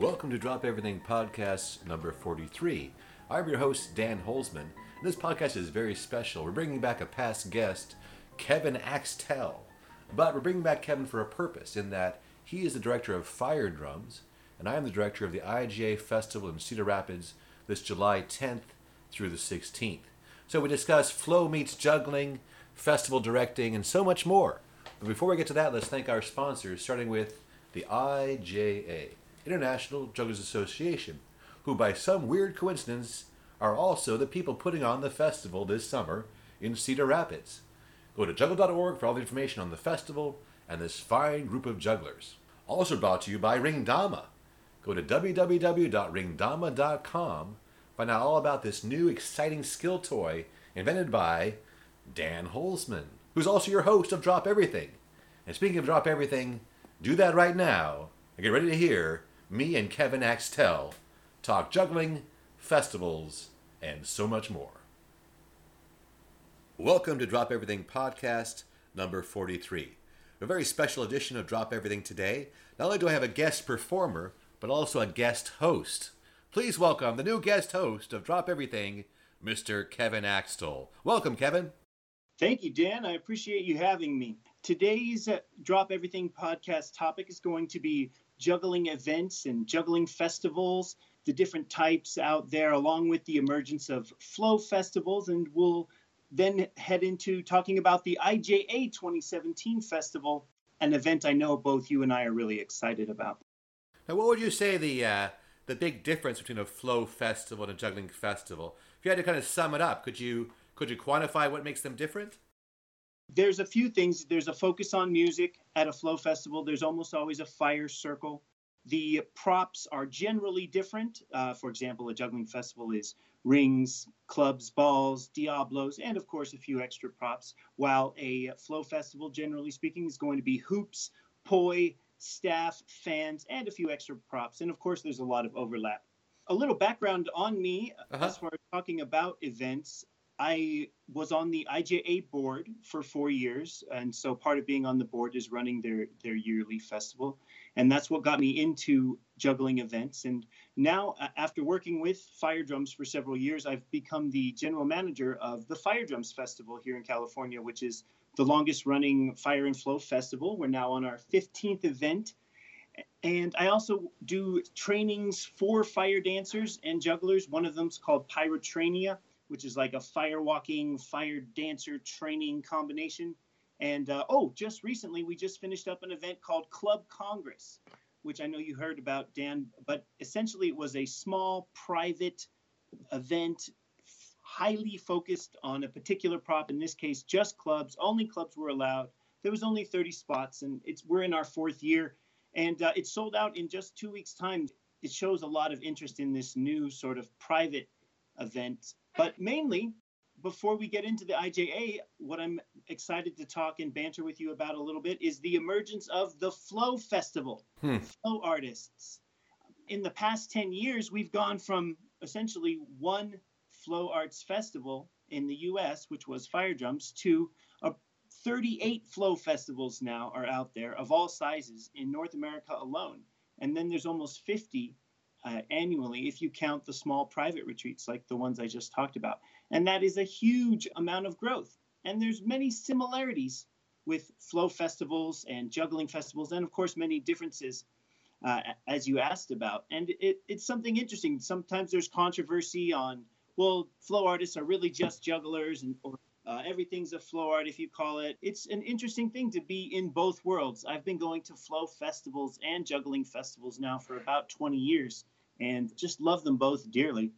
Welcome to Drop Everything Podcast number 43. I'm your host, Dan Holzman. This podcast is very special. We're bringing back a past guest, Kevin Axtell. But we're bringing back Kevin for a purpose, in that he is the director of Fire Drums, and I am the director of the IJA Festival in Cedar Rapids this July 10th through the 16th. So we discuss flow meets juggling, festival directing, and so much more. But before we get to that, let's thank our sponsors, starting with the IJA. International Jugglers Association, who by some weird coincidence are also the people putting on the festival this summer in Cedar Rapids. Go to juggle.org for all the information on the festival and this fine group of jugglers. Also brought to you by Ringdama. Go to www.ringdama.com, find out all about this new exciting skill toy invented by Dan Holzman, who's also your host of Drop Everything. And speaking of Drop Everything, do that right now and get ready to hear me and Kevin Axtell talk juggling, festivals, and so much more. Welcome to Drop Everything Podcast number 43. A very special edition of Drop Everything today. Not only do I have a guest performer, but also a guest host. Please welcome the new guest host of Drop Everything, Mr. Kevin Axtell. Welcome, Kevin. Thank you, Dan. I appreciate you having me. Today's uh, Drop Everything podcast topic is going to be juggling events and juggling festivals, the different types out there, along with the emergence of flow festivals. And we'll then head into talking about the IJA 2017 festival, an event I know both you and I are really excited about. Now, what would you say the uh, the big difference between a flow festival and a juggling festival? If you had to kind of sum it up, could you could you quantify what makes them different? There's a few things. There's a focus on music at a flow festival. There's almost always a fire circle. The props are generally different. Uh, for example, a juggling festival is rings, clubs, balls, diablos, and of course a few extra props. While a flow festival, generally speaking, is going to be hoops, poi, staff, fans, and a few extra props. And of course, there's a lot of overlap. A little background on me uh-huh. as far as talking about events. I was on the IJA board for four years, and so part of being on the board is running their their yearly festival, and that's what got me into juggling events. And now, after working with Fire Drums for several years, I've become the general manager of the Fire Drums Festival here in California, which is the longest running Fire and Flow festival. We're now on our 15th event. And I also do trainings for fire dancers and jugglers. One of them is called Pyrotrania which is like a fire walking, fire dancer training combination. And uh, oh, just recently we just finished up an event called Club Congress, which I know you heard about, Dan. But essentially, it was a small private event, highly focused on a particular prop. In this case, just clubs. Only clubs were allowed. There was only 30 spots, and it's we're in our fourth year, and uh, it sold out in just two weeks' time. It shows a lot of interest in this new sort of private event but mainly, before we get into the IJA, what I'm excited to talk and banter with you about a little bit is the emergence of the Flow Festival, hmm. Flow artists. In the past 10 years, we've gone from essentially one Flow Arts Festival in the US, which was Fire Drums, to a 38 Flow festivals now are out there of all sizes in North America alone. And then there's almost 50 uh, annually if you count the small private retreats like the ones I just talked about. And that is a huge amount of growth. And there's many similarities with flow festivals and juggling festivals, and of course, many differences, uh, as you asked about. And it, it's something interesting. Sometimes there's controversy on, well, flow artists are really just jugglers, and or uh, everything's a flow art if you call it. It's an interesting thing to be in both worlds. I've been going to flow festivals and juggling festivals now for about 20 years and just love them both dearly.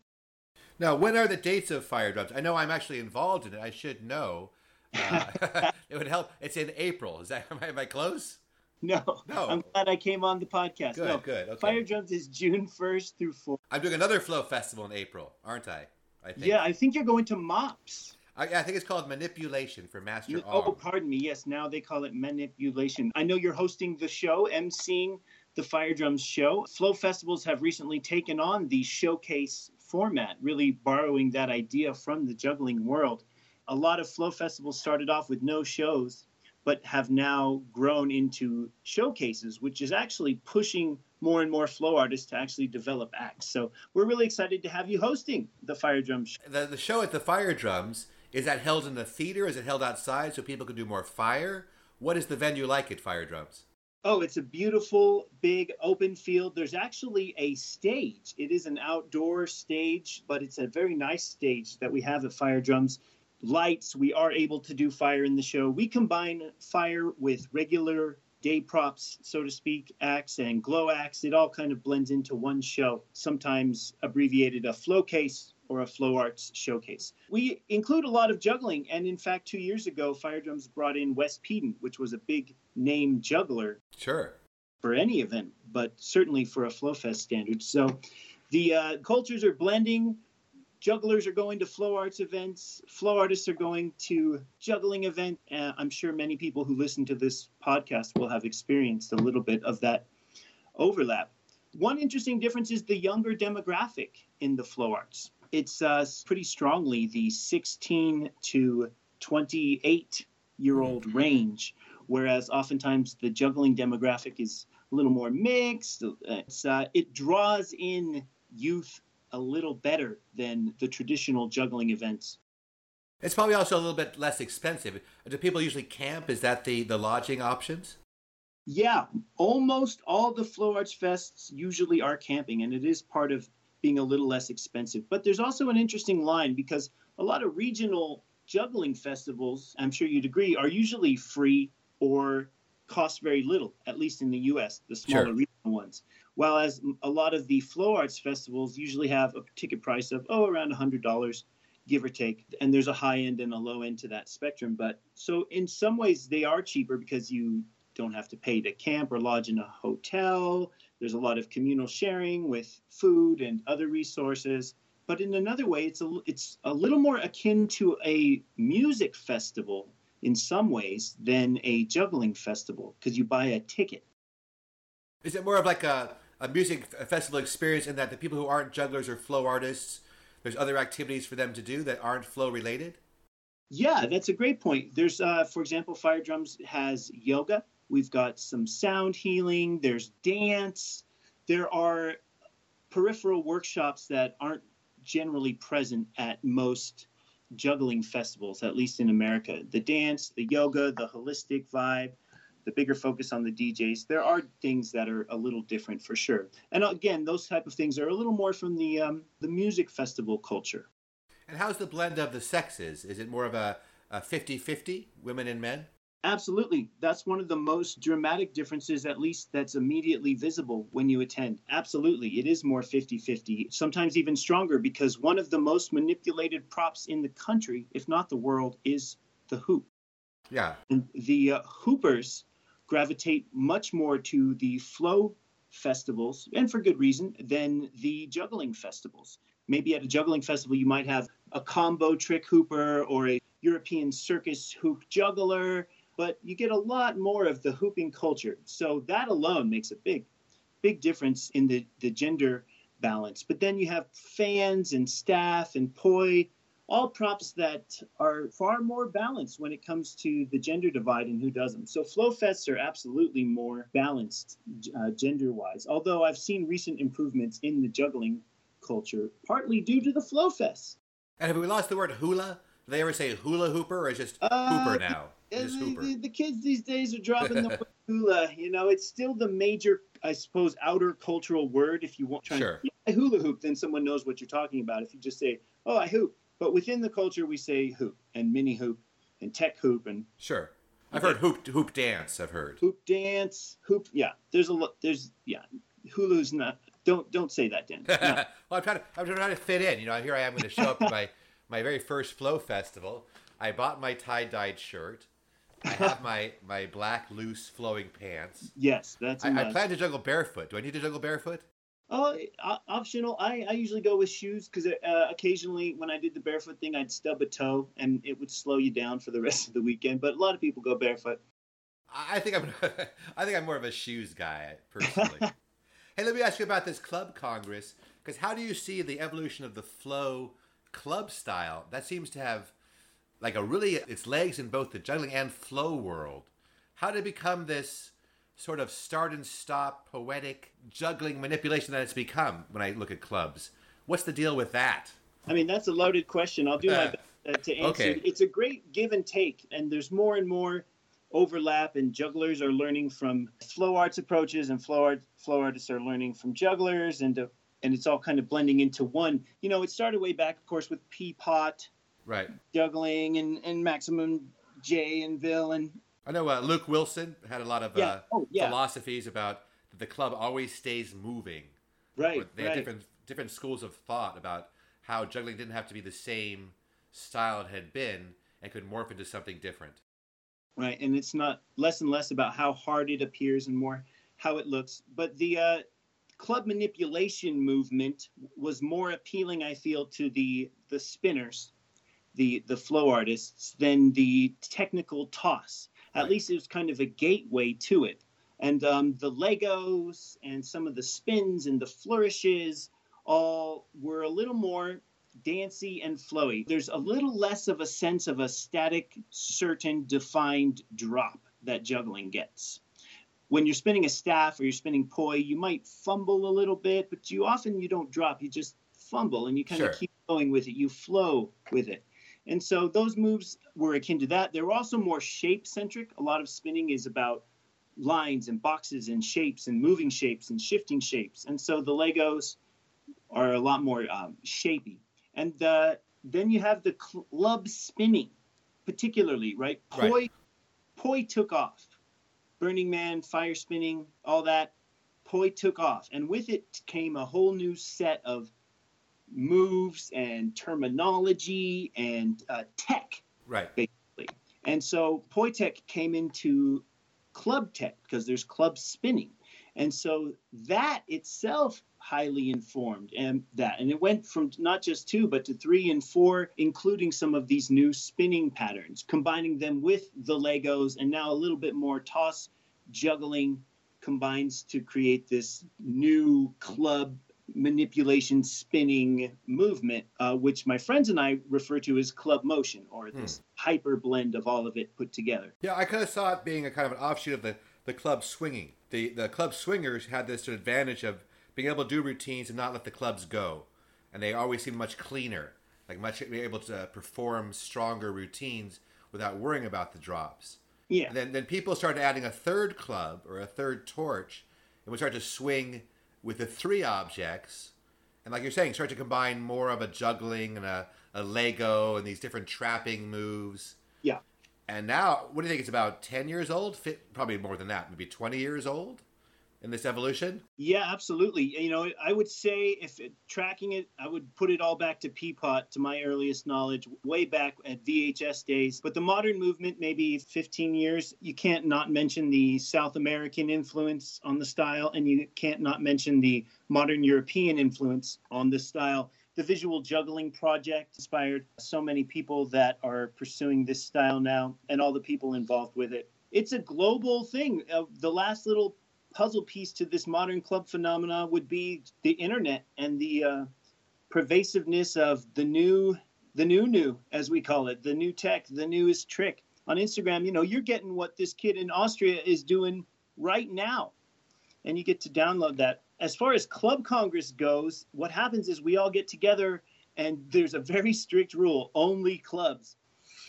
Now, when are the dates of Fire Drums? I know I'm actually involved in it. I should know. Uh, it would help. It's in April. Is that am I, am I close? No, no. I'm glad I came on the podcast. Good, no, good. Okay. Fire Drums is June 1st through 4th. I'm doing another Flow Festival in April, aren't I? I think. Yeah, I think you're going to MOPS. I, I think it's called Manipulation for Master you, Oh, pardon me. Yes, now they call it Manipulation. I know you're hosting the show, emceeing the Fire Drums show. Flow festivals have recently taken on the showcase format, really borrowing that idea from the juggling world. A lot of flow festivals started off with no shows, but have now grown into showcases, which is actually pushing more and more flow artists to actually develop acts. So we're really excited to have you hosting the Fire Drums. Show. The, the show at the Fire Drums, is that held in the theater? Is it held outside so people can do more fire? What is the venue like at Fire Drums? Oh, it's a beautiful, big, open field. There's actually a stage. It is an outdoor stage, but it's a very nice stage that we have at Fire Drums. Lights, we are able to do fire in the show. We combine fire with regular day props, so to speak, acts and glow acts. It all kind of blends into one show, sometimes abbreviated a flow case or a flow arts showcase. We include a lot of juggling, and in fact, two years ago, Fire Drums brought in Wes Peden, which was a big name juggler. Sure. For any event, but certainly for a Flow Fest standard. So the uh, cultures are blending. Jugglers are going to flow arts events. Flow artists are going to juggling event. Uh, I'm sure many people who listen to this podcast will have experienced a little bit of that overlap. One interesting difference is the younger demographic in the flow arts. It's uh, pretty strongly the 16 to 28 year old mm-hmm. range, whereas oftentimes the juggling demographic is a little more mixed. Uh, it draws in youth a little better than the traditional juggling events. It's probably also a little bit less expensive. Do people usually camp? Is that the, the lodging options? Yeah, almost all the Flow Arts Fests usually are camping, and it is part of being a little less expensive. But there's also an interesting line because a lot of regional juggling festivals, I'm sure you'd agree, are usually free or cost very little, at least in the US, the smaller sure. regional ones. While as a lot of the flow arts festivals usually have a ticket price of, oh, around $100, give or take. And there's a high end and a low end to that spectrum. But so in some ways, they are cheaper because you don't have to pay to camp or lodge in a hotel. There's a lot of communal sharing with food and other resources. But in another way, it's a, it's a little more akin to a music festival in some ways than a juggling festival because you buy a ticket. Is it more of like a, a music festival experience in that the people who aren't jugglers or flow artists, there's other activities for them to do that aren't flow related? Yeah, that's a great point. There's, uh, for example, Fire Drums has yoga, We've got some sound healing, there's dance. There are peripheral workshops that aren't generally present at most juggling festivals, at least in America. The dance, the yoga, the holistic vibe, the bigger focus on the DJs. There are things that are a little different for sure. And again, those type of things are a little more from the um, the music festival culture. And how's the blend of the sexes? Is it more of a, a 50-50, women and men? Absolutely. That's one of the most dramatic differences, at least that's immediately visible when you attend. Absolutely. It is more 50 50, sometimes even stronger, because one of the most manipulated props in the country, if not the world, is the hoop. Yeah. And the uh, hoopers gravitate much more to the flow festivals, and for good reason, than the juggling festivals. Maybe at a juggling festival, you might have a combo trick hooper or a European circus hoop juggler but you get a lot more of the hooping culture. So that alone makes a big, big difference in the, the gender balance. But then you have fans and staff and poi, all props that are far more balanced when it comes to the gender divide and who does them. So flow fests are absolutely more balanced uh, gender wise. Although I've seen recent improvements in the juggling culture, partly due to the flow fests. And have we lost the word hula? Do they ever say hula hooper or is just uh, hooper now? The, the, the, kids these days are dropping the hula. You know, it's still the major, I suppose, outer cultural word. If you want, try sure. yeah, hula hoop, then someone knows what you're talking about. If you just say, "Oh, I hoop," but within the culture, we say hoop and mini hoop and tech hoop and sure. I've heard hoop hoop dance. I've heard hoop dance, hoop. Yeah, there's a lot. There's yeah, hula's not. Don't don't say that, Dan. No. well, I'm trying to I'm trying to fit in. You know, here I am going to show up at my my very first flow festival. I bought my tie dyed shirt. I have my my black loose flowing pants. Yes, that's. I, I plan to juggle barefoot. Do I need to juggle barefoot? Oh, optional. I, I usually go with shoes because uh, occasionally when I did the barefoot thing, I'd stub a toe and it would slow you down for the rest of the weekend. But a lot of people go barefoot. I think I'm I think I'm more of a shoes guy personally. hey, let me ask you about this club congress because how do you see the evolution of the flow club style? That seems to have like a really its legs in both the juggling and flow world. How did it become this sort of start and stop poetic juggling manipulation that it's become when I look at clubs. What's the deal with that? I mean, that's a loaded question. I'll do my best uh, to answer. Okay. It's a great give and take, and there's more and more overlap, and jugglers are learning from flow arts approaches, and flow art flow artists are learning from jugglers, and uh, and it's all kind of blending into one. You know, it started way back, of course, with Peapot Right. juggling and and Maximum J and Bill and I know uh, Luke Wilson had a lot of Yeah. uh, Oh, yeah. philosophies about the club always stays moving. right, they had right. different different schools of thought about how juggling didn't have to be the same style it had been and could morph into something different. right and it's not less and less about how hard it appears and more how it looks but the uh, club manipulation movement was more appealing i feel to the the spinners the the flow artists than the technical toss at Right. least it was kind of a gateway to it and um, the legos and some of the spins and the flourishes all were a little more dancy and flowy. There's a little less of a sense of a static, certain, defined drop that juggling gets. When you're spinning a staff or you're spinning poi, you might fumble a little bit, but you often you don't drop. You just fumble and you kind Sure. of keep going with it. You flow with it. And so those moves were akin to that. They were also more shape centric. A lot of spinning is about lines and boxes and shapes and moving shapes and shifting shapes. And so the Legos are a lot more um, shapy. And uh, then you have the club spinning, particularly, right? Right. Poi, Poi took off. Burning Man, fire spinning, all that. Poi took off. And with it came a whole new set of moves and terminology and uh, tech. Right. Basically, and so Poi Tech came into club tech because there's club spinning. And so that itself highly informed and that. And it went from not just two, but to three and four, including some of these new spinning patterns, combining them with the Legos and now a little bit more toss juggling combines to create this new club manipulation spinning movement, uh, which my friends and I refer to as club motion or this hyper blend of all of it put together. Yeah, I kind of saw it being a kind of an offshoot of the, the club swinging. The the club swingers had this advantage of being able to do routines and not let the clubs go, and they always seemed much cleaner, like much be able to perform stronger routines without worrying about the drops. Yeah. And then then people started adding a third club or a third torch, and we started to swing with the three objects, and like you're saying, start to combine more of a juggling and a, a Lego and these different trapping moves. Yeah. And now, what do you think? It's about 10 years old? Fit, probably more than that, maybe 20 years old in this evolution? Yeah, absolutely. You know, I would say if it, tracking it, I would put it all back to Peapot, to my earliest knowledge, way back at VHS days. But the modern movement, maybe 15 years, you can't not mention the South American influence on the style, and you can't not mention the modern European influence on the style. The Visual Juggling Project inspired so many people that are pursuing this style now, and all the people involved with it. It's a global thing. Uh, the last little puzzle piece to this modern club phenomena would be the internet and the uh, pervasiveness of the new the new new as we call it the new tech the newest trick. On instagram you know you're getting what this kid in austria is doing right now. And you get to download that. As far as club congress goes what happens is we all get together and there's a very strict rule only clubs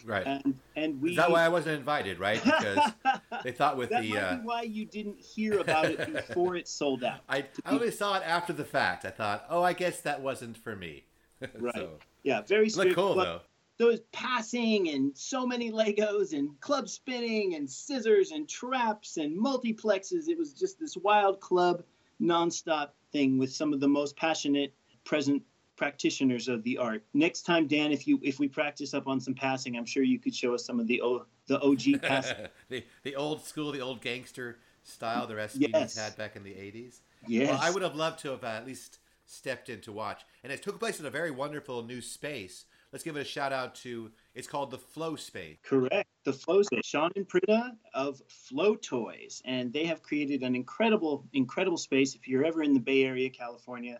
Right. and and we Is that why I wasn't invited, right? Because they thought with that the. might Uh, be why you didn't hear about it before it sold out I, I only saw it after the fact. I thought, oh, I guess that wasn't for me. Right. so, Yeah, very look strict. cool, but though. Was passing and so many Legos and club spinning and scissors and traps and multiplexes. It was just this wild club nonstop thing with some of the most passionate present practitioners of the art. Next time, Dan, if you if we practice up on some passing, I'm sure you could show us some of the o, the OG passing. the, the old school, the old gangster style the Rasputin's Yes. had back in the 80s. yes. Well, I would have loved to have uh, at least stepped in to watch. And it took place in a very wonderful new space. Let's give it a shout out to, it's called the Flow Space. Correct. The Flow Space. Sean and Prita of Flow Toys. And they have created an incredible, incredible space. If you're ever in the Bay Area, California,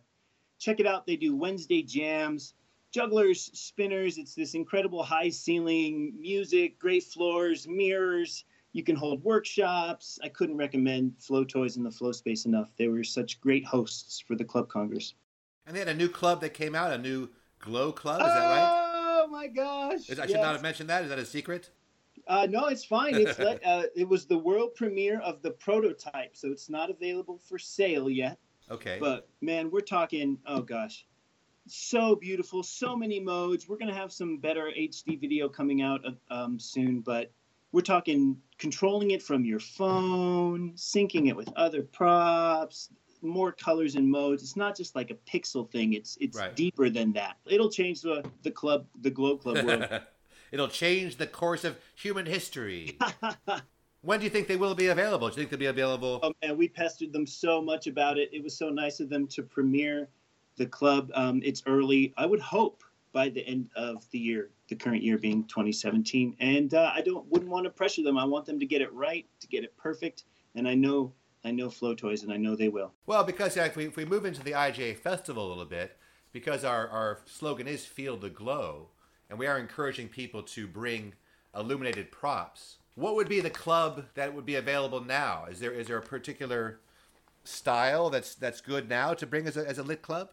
check it out. They do Wednesday jams, jugglers, spinners. It's this incredible high ceiling music, great floors, mirrors. You can hold workshops. I couldn't recommend Flow Toys and the Flow Space enough. They were such great hosts for the Club Congress. And they had a new club that came out, a new Glow Club. Is that right? Oh my gosh! I should yes. not have mentioned that. Is that a secret? Uh, no, it's fine. It's let, uh, it was the world premiere of the prototype, so it's not available for sale yet. Okay. But man, we're talking. Oh gosh, so beautiful, so many modes. We're gonna have some better HD video coming out um, soon, but we're talking controlling it from your phone, syncing it with other props, more colors and modes. It's not just like a pixel thing. It's it's Right. deeper than that. It'll change the the club, the Glow Club world. It'll change the course of human history. when do you think they will be available? Do you think they'll be available? Oh man, we pestered them so much about it. It was so nice of them to premiere the club. Um, it's early. I would hope by the end of the year, the current year being 2017. And uh, I don't wouldn't want to pressure them. I want them to get it right, to get it perfect. And I know I know Flow Toys, and I know they will. Well, because yeah, if, we, if we move into the IJA Festival a little bit, because our, our slogan is Feel the Glow, and we are encouraging people to bring illuminated props, what would be the club that would be available now? Is there is there a particular style that's that's good now to bring as a, as a lit club?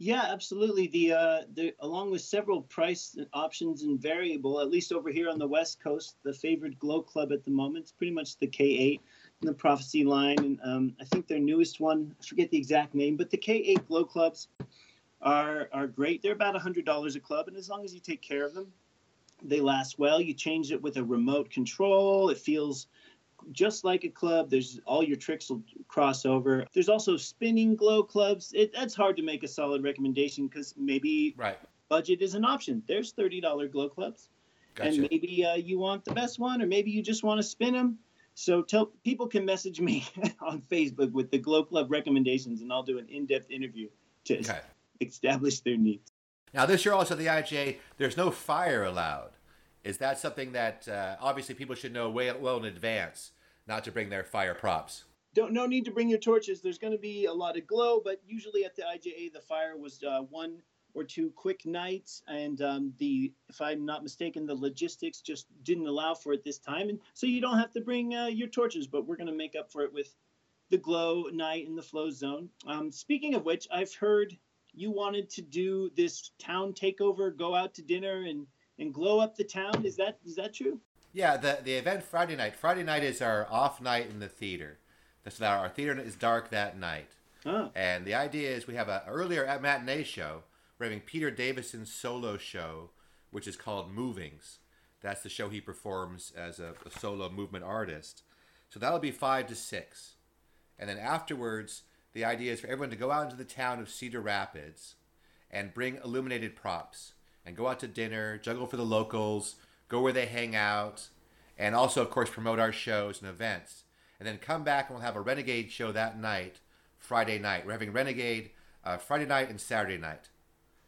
Yeah, absolutely. The uh, the along with several price options and variable, at least over here on the West Coast, the favorite Glow Club at the moment is pretty much the K8 and the Prophecy line, and um, I think their newest one, I forget the exact name, but the K8 Glow Clubs are are great. They're about hundred dollars a club, and as long as you take care of them, they last well. You change it with a remote control. It feels just like a club. There's all your tricks will cross over. There's also spinning glow clubs. It, that's hard to make a solid recommendation because maybe Right. budget is an option. There's thirty dollar glow clubs, Gotcha. and maybe uh, you want the best one, or maybe you just want to spin them. So tell people can message me on Facebook with the glow club recommendations, and I'll do an in-depth interview to Okay. establish their needs. Now, this year also the IJA, there's no fire allowed. Is that something that uh, obviously people should know way well in advance, not to bring their fire props? don't no need to bring your torches. There's going to be a lot of glow, but usually at the IJA the fire was uh, one or two quick nights, and um, the if I'm not mistaken, the logistics just didn't allow for it this time, and so you don't have to bring uh, your torches. But we're going to make up for it with the glow night in the flow zone. Um, speaking of which, I've heard you wanted to do this town takeover, go out to dinner and and glow up the town. Is that is that true? Yeah, the the event Friday night. Friday night is our off night in the theater. That's our, our theater is dark that night. Oh, And the idea is we have a earlier at matinee show. We're having Peter Davison's solo show, which is called Movings. That's the show he performs as a, a solo movement artist. So that'll be five to six. And then afterwards, the idea is for everyone to go out into the town of Cedar Rapids and bring illuminated props and go out to dinner, juggle for the locals, go where they hang out, and also, of course, promote our shows and events. And then come back and we'll have a Renegade show that night, Friday night. We're having Renegade uh, Friday night and Saturday night.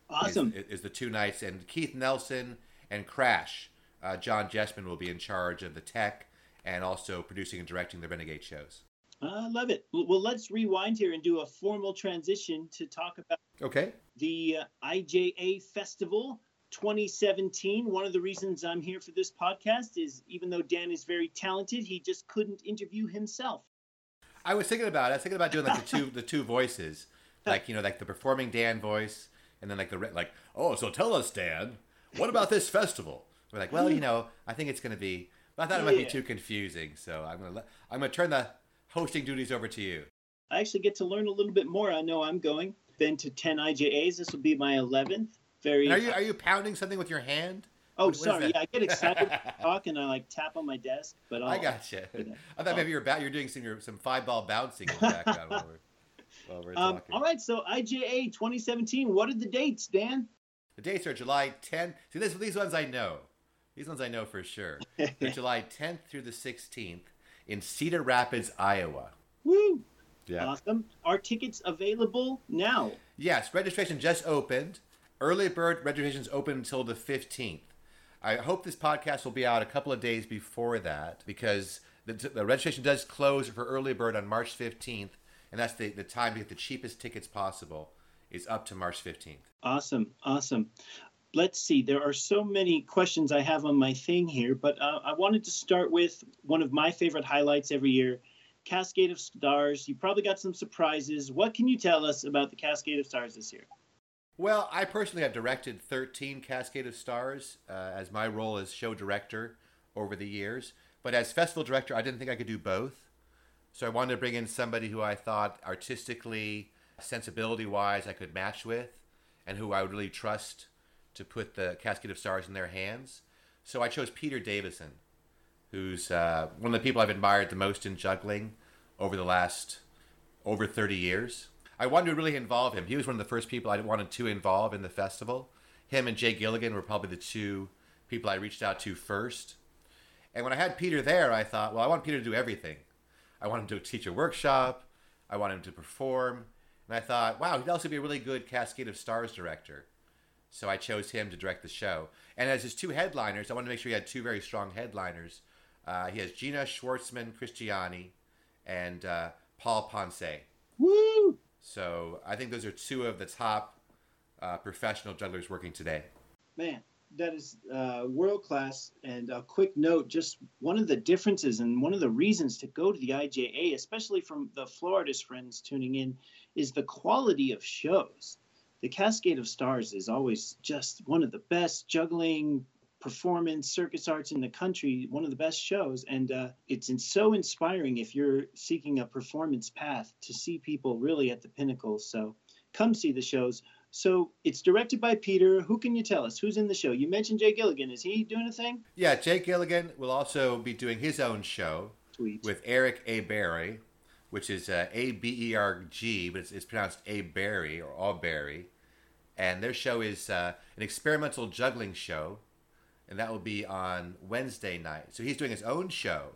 awesome. Is, is the two nights. And Keith Nelson and Crash, uh, John Jessman will be in charge of the tech and also producing and directing the Renegade shows. I love it. Well, let's rewind here and do a formal transition to talk about Okay. the uh, IJA Festival 2017. One of the reasons I'm here for this podcast is even though Dan is very talented, he just couldn't interview himself. I was thinking about it. I was thinking about doing like the two the two voices, like you know, like the performing Dan voice, and then like the like, oh, so tell us, Dan, what about this festival? We're like, well, you know, I think it's going to be. I thought it might be too confusing, so I'm gonna let, I'm gonna turn the hosting duties over to you. I actually get to learn a little bit more. I know I'm going. Been to 10 IJAs. This will be my 11th. Very. And are you are you pounding something with your hand? oh, what sorry. that? Yeah, I get excited to talk and I like tap on my desk. But I'll, I gotcha. yeah. I thought maybe you're ba- you're doing some your, some five ball bouncing in the background while we're, while we're Um, talking. all right. So IJA 2017. What are the dates, Dan? The dates are July 10th. See, this, these ones I know. These ones I know for sure. They're July 10th through the 16th in Cedar Rapids, Iowa. Woo! Yeah. Awesome. Are tickets available now? Yes, registration just opened. Early bird registrations open until the 15th. I hope this podcast will be out a couple of days before that because the, the registration does close for early bird on March 15th, and that's the, the time to get the cheapest tickets possible is up to March 15th. Awesome. Awesome. Let's see. There are so many questions I have on my thing here, but uh, I wanted to start with one of my favorite highlights every year Cascade of Stars. You probably got some surprises. What can you tell us about the Cascade of Stars this year? Well, I personally have directed 13 Cascade of Stars uh, as my role as show director over the years. But as festival director, I didn't think I could do both. So I wanted to bring in somebody who I thought artistically, sensibility wise, I could match with, and who I would really trust to put the Cascade of Stars in their hands. So I chose Peter Davison, who's uh, one of the people I've admired the most in juggling over the last over 30 years. I wanted to really involve him. He was one of the first people I wanted to involve in the festival. Him and Jay Gilligan were probably the two people I reached out to first. And when I had Peter there, I thought, well, I want Peter to do everything. I want him to teach a workshop. I want him to perform. And I thought, wow, he'd also be a really good Cascade of Stars director. So I chose him to direct the show. And as his two headliners, I wanted to make sure he had two very strong headliners. Uh, he has Gina Schwartzman Christiani and uh, Paul Ponce. Woo! So I think those are two of the top uh, professional jugglers working today. Man, that is uh, world class. And a quick note just one of the differences and one of the reasons to go to the IJA, especially from the Florida's friends tuning in, is the quality of shows. The Cascade of Stars is always just one of the best juggling performance circus arts in the country one of the best shows. And uh, it's so inspiring if you're seeking a performance path to see people really at the pinnacle. So come see the shows. So it's directed by peter. Who can you tell us? Who's in the show? You mentioned jay gilligan. Is he doing a thing? Yeah, Jay Gilligan will also be doing his own show Sweet. with Eric A. Berry, which is uh, A B E R G, but it's, it's pronounced A Berry or Alberry. And their show is uh, an experimental juggling show, and that will be on Wednesday night. So he's doing his own show.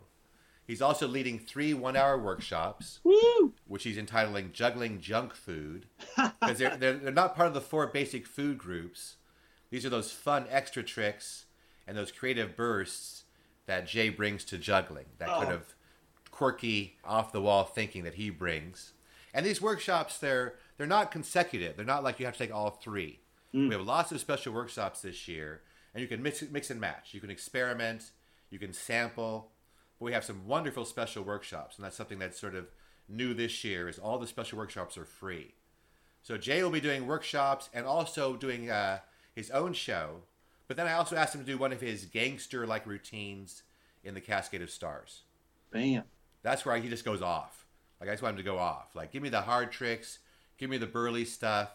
He's also leading three one hour workshops, Woo! which he's entitling Juggling Junk Food, because they're, they're, they're not part of the four basic food groups. These are those fun extra tricks and those creative bursts that Jay brings to juggling, that kind Oh. of quirky, off the wall thinking that he brings. And these workshops, they're they're not consecutive. They're not like you have to take all three. We have lots of special workshops this year, and you can mix mix and match. You can experiment, you can sample. But we have some wonderful special workshops, and that's something that's sort of new this year. Is all the special workshops are free. So Jay will be doing workshops and also doing uh, his own show. But then I also asked him to do one of his gangster-like routines in the Cascade of Stars. bam That's where he just goes off. Like I just want him to go off. Like give me the hard tricks, give me the burly stuff,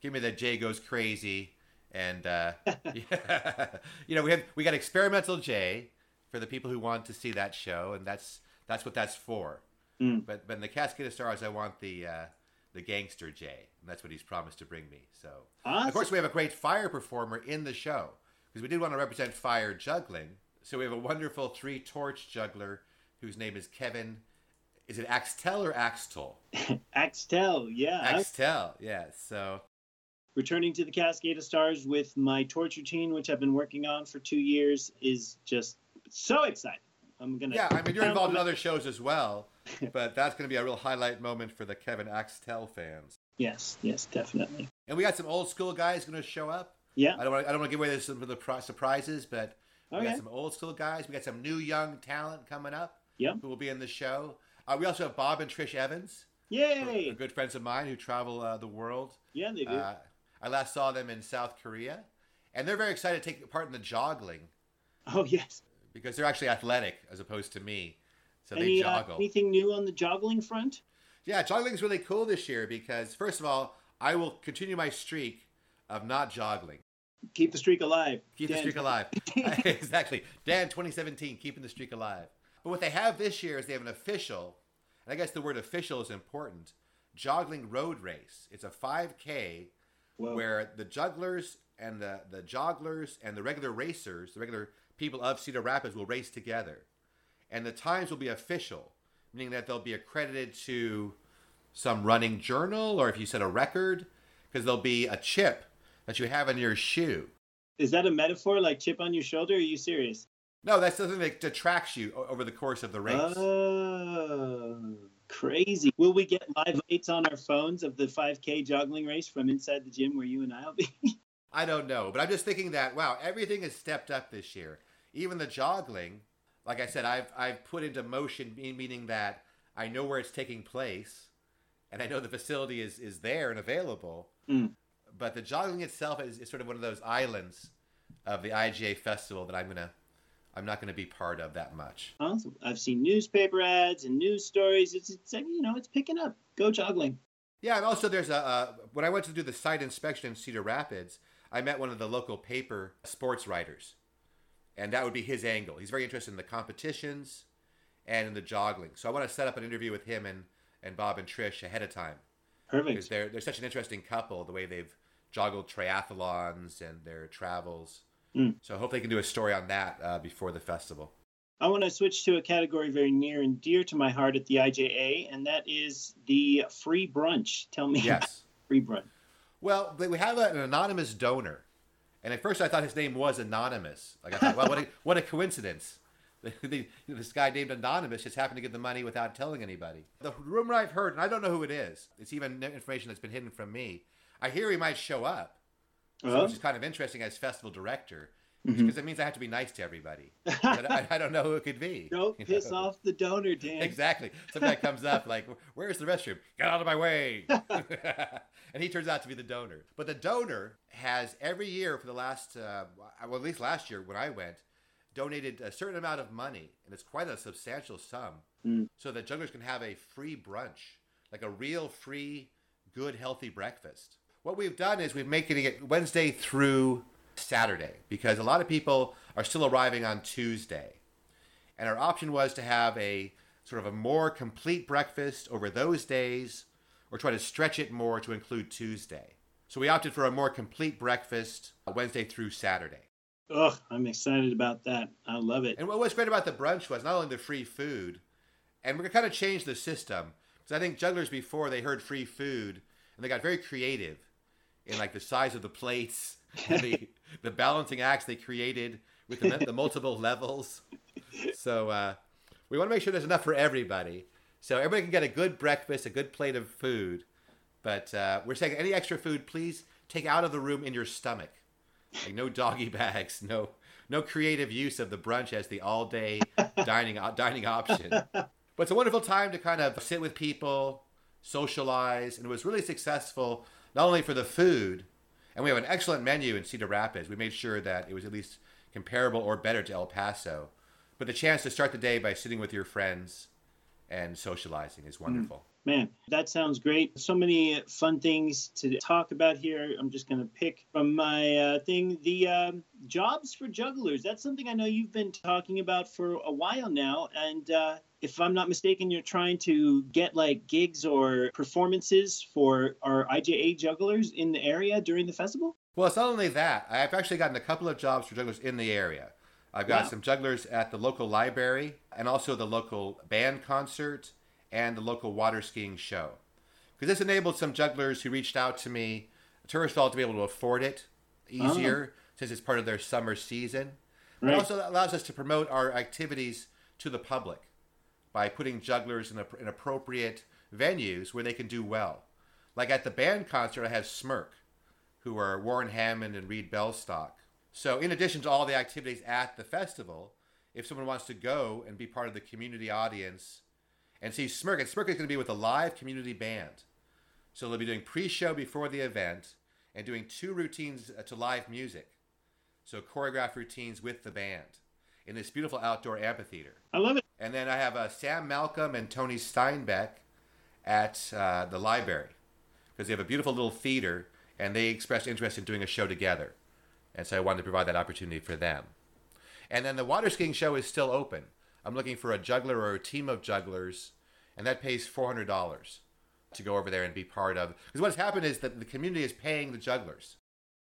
give me the Jay goes crazy, and uh, yeah. you know we have we got experimental Jay for the people who want to see that show, and that's that's what that's for. Mm. But but in the Cascade of Stars, I want the uh, the gangster Jay, and that's what he's promised to bring me. So awesome. of course, we have a great fire performer in the show because we did want to represent fire juggling. So we have a wonderful three torch juggler whose name is Kevin. Is it Axtell or Axtell? axtell yeah Axtell, yeah. So returning to the Cascade of Stars with my torch routine, which I've been working on for two years, is just so exciting. I'm gonna. yeah, I mean you're involved in other shows as well, but that's going to be a real highlight moment for the Kevin Axtell fans. Yes, yes, definitely. And we got some old school guys going to show up. Yeah. I don't want I don't want to give away some of the surprises, but we Okay. got some old school guys. We got some new young talent coming up. Yeah. Who will be in the show? Uh, we also have Bob and Trish Evans, Yay! good friends of mine who travel uh, the world. Yeah, they do. Uh, I last saw them in South Korea, and they're very excited to take part in the joggling oh yes. because they're actually athletic as opposed to me. So Any, they uh, joggle. anything new on the joggling front? Yeah, joggling is really cool this year because first of all, I will continue my streak of not joggling. Keep the streak alive. Keep the streak alive. exactly. Dan 2017, keeping the streak alive. But what they have this year is they have an official, and I guess the word official is important, joggling road race. It's a 5K Whoa. where the jugglers and the, the jogglers and the regular racers, the regular people of Cedar Rapids will race together. And the times will be official, meaning that they'll be accredited to some running journal or if you set a record, because there'll be a chip that you have in your shoe. Is that a metaphor like chip on your shoulder? Are you serious? No, that's something that, that tracks you over the course of the race. Oh, crazy. Will we get live updates on our phones of the 5K joggling race from inside the gym where you and I'll be? I don't know, but I'm just thinking that wow, everything has stepped up this year. Even the joggling, like I said, I've I've put into motion, meaning that I know where it's taking place, and I know the facility is is there and available. Mm. But the joggling itself is, is sort of one of those islands of the IJA festival that I'm gonna I'm not gonna be part of that much. I've seen newspaper ads and news stories. It's it's you know it's picking up. Go joggling. Yeah, and also there's a uh, when I went to do the site inspection in Cedar Rapids, I met one of the local paper sports writers, and that would be his angle. He's very interested in the competitions and in the joggling. So I want to set up an interview with him and, and Bob and Trish ahead of time Perfect. because they're they're such an interesting couple. The way they've joggled triathlons and their travels. Mm. So I hope they can do a story on that uh, before the festival. I want to switch to a category very near and dear to my heart at the IJA, and that is the free brunch. Tell me Yes. free brunch. Well, we have an anonymous donor, and at first I thought his name was anonymous. Like I thought, well, what a, what a coincidence. This guy named anonymous just happened to get the money without telling anybody. The rumor I've heard, and I don't know who it is. It's even information that's been hidden from me. I hear he might show up, so- Oh. which is kind of interesting as festival director, because it means I have to be nice to everybody. but I, I don't know who it could be. Don't you piss know? off the donor, Dan. Exactly. Some guy comes up like, "Where's the restroom? Get out of my way!" and he turns out to be the donor. But the donor has every year for the last, uh, well, at least last year when I went, donated a certain amount of money, and it's quite a substantial sum, Mm. so that jugglers can have a free brunch, like a real free, good, healthy breakfast. What we've done is we've making it Wednesday through Saturday because a lot of people are still arriving on Tuesday and our option was to have a sort of a more complete breakfast over those days or try to stretch it more to include Tuesday. So we opted for a more complete breakfast uh, Wednesday through Saturday. Ugh, I'm excited about that. I love it. And what was great about the brunch was not only the free food, and we're going to kind of change the system because I think jugglers before they heard free food and they got very creative in like the size of the plates, the the balancing acts they created with the, the multiple levels. So uh, we want to make sure there's enough for everybody, so everybody can get a good breakfast, a good plate of food. But uh, we're saying any extra food, please take out of the room in your stomach. Like no doggy bags, no no creative use of the brunch as the all day dining dining option. But it's a wonderful time to kind of sit with people, socialize, and it was really successful not only for the food, and we have an excellent menu in Cedar Rapids. We made sure that it was at least comparable or better to El Paso, but the chance to start the day by sitting with your friends and socializing is wonderful. Man, that sounds great. So many fun things to talk about here. I'm just going to pick from my uh, thing the um, jobs for jugglers. That's something I know you've been talking about for a while now. And uh, if I'm not mistaken, you're trying to get like gigs or performances for our IJA jugglers in the area during the festival. Well, it's not only that. I've actually gotten a couple of jobs for jugglers in the area. I've got Wow. some jugglers at the local library and also the local band concert and the local water skiing show. Because this enabled some jugglers who reached out to me, of all, to be able to afford it easier oh. since it's part of their summer season. Right. also allows us to promote our activities to the public by putting jugglers in, a, in appropriate venues where they can do well. Like at the band concert, I have Smirk, who are Warren Hammond and Reid Belstock. So, in addition to all the activities at the festival, if someone wants to go and be part of the community audience and see Smirk, and Smirk is going to be with a live community band. So, they'll be doing pre show before the event and doing two routines uh, to live music. So, choreographed routines with the band in this beautiful outdoor amphitheater. I love it. And then I have uh, Sam Malcolm and Tony Steinbeck at uh, the library because they have a beautiful little theater and they expressed interest in doing a show together. And so I wanted to provide that opportunity for them. And then the water skiing show is still open. I'm looking for a juggler or a team of jugglers, and that pays $400 to go over there and be part of. Because what's happened is that the community is paying the jugglers.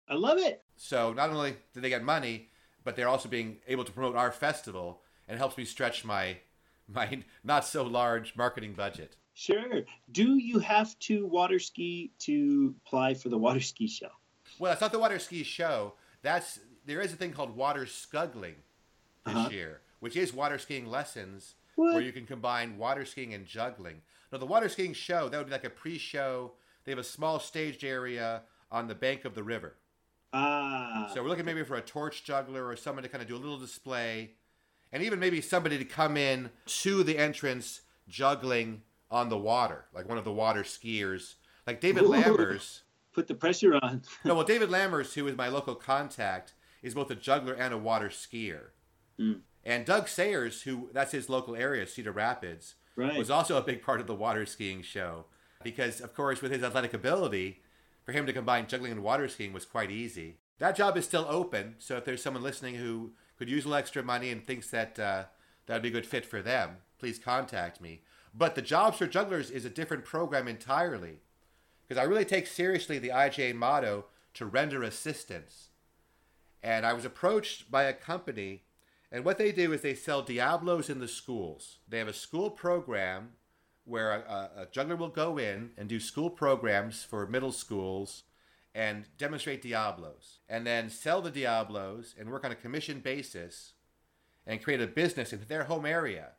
I love it. So not only do they get money, but they're also being able to promote our festival, and helps me stretch my my not so large marketing budget. Sure. Do you have to water ski to apply for the water ski show? Well, it's not the water ski show. That's there is a thing called water scuggling this Uh-huh. year, which is water skiing lessons What? where you can combine water skiing and juggling. Now, the water skiing show that would be like a pre-show. They have a small staged area on the bank of the river, Ah. So we're looking maybe for a torch juggler or someone to kind of do a little display, and even maybe somebody to come in to the entrance juggling on the water, like one of the water skiers, like David Ooh. Lammers. Put the pressure on. No, well, David Lammers, who is my local contact, is both a juggler and a water skier. Mm. And Doug Sayers, who that's his local area, Cedar Rapids, Right. was also a big part of the water skiing show because, of course, with his athletic ability, for him to combine juggling and water skiing was quite easy. That job is still open, so if there's someone listening who could use a little extra money and thinks that uh, that would be a good fit for them, please contact me. But the Jobs for Jugglers is a different program entirely because I really take seriously the IJA motto to render assistance. And I was approached by a company, and what they do is they sell Diablos in the schools. They have a school program where a, a juggler will go in and do school programs for middle schools and demonstrate Diablos, and then sell the Diablos and work on a commission basis and create a business in their home area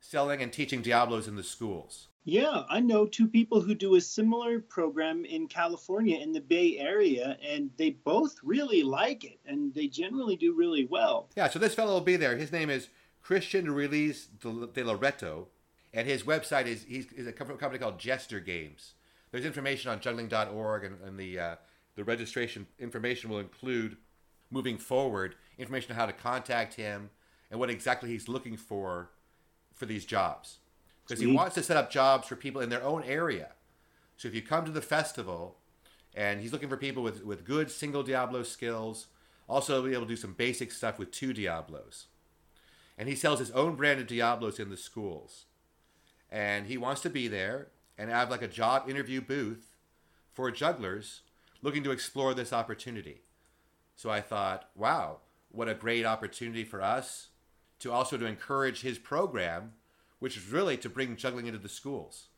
selling and teaching Diablos in the schools. Yeah, I know two people who do a similar program in California in the Bay Area, and they both really like it, and they generally do really well. Yeah, so this fellow will be there. His name is Christian Release de Loreto, and his website is he's, is a company called Jester Games. There's information on juggling.org, and, and the uh, the registration information will include, moving forward, information on how to contact him and what exactly he's looking for for these jobs. Because he wants to set up jobs for people in their own area. So if you come to the festival, and he's looking for people with, with good single Diablo skills, also be able to do some basic stuff with two Diablos. And he sells his own brand of Diablos in the schools. And he wants to be there and have like a job interview booth for jugglers looking to explore this opportunity. So I thought, wow, what a great opportunity for us to also to encourage his program, which is really to bring juggling into the schools.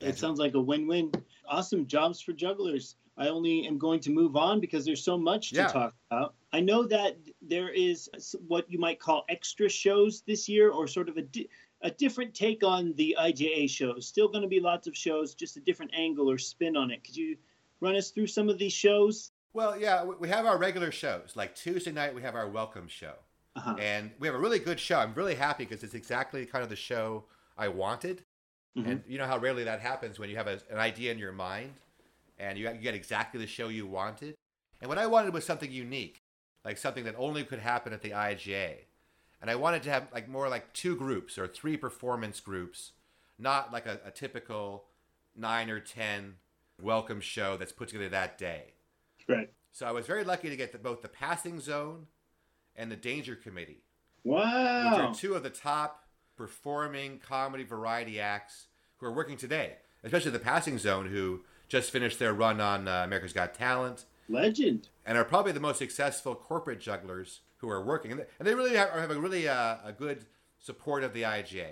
It sounds like a win-win. Awesome jobs for jugglers. I only am going to move on because there's so much to Yeah. talk about. I know that there is what you might call extra shows this year, or sort of a di- a different take on the IJA shows. Still going to be lots of shows, just a different angle or spin on it. Could you run us through some of these shows? Well, yeah, we- have our regular shows. Like Tuesday night, we have our welcome show. Uh-huh. And we have a really good show. I'm really happy because it's exactly kind of the show I wanted. Mhm. And you know how rarely that happens when you have a, an idea in your mind and you, you get exactly the show you wanted. And what I wanted was something unique, like something that only could happen at the IJA. And I wanted to have like more like two groups or three performance groups, not like a, a typical nine or 10 welcome show that's put together that day. Right. So I was very lucky to get the, both the Passing Zone and the Danger Committee, Wow. which are two of the top performing comedy variety acts who are working today, especially the Passing Zone, who just finished their run on uh, America's Got Talent Legend. and are probably the most successful corporate jugglers who are working. And they, really have, are having really uh, a good support of the IJA.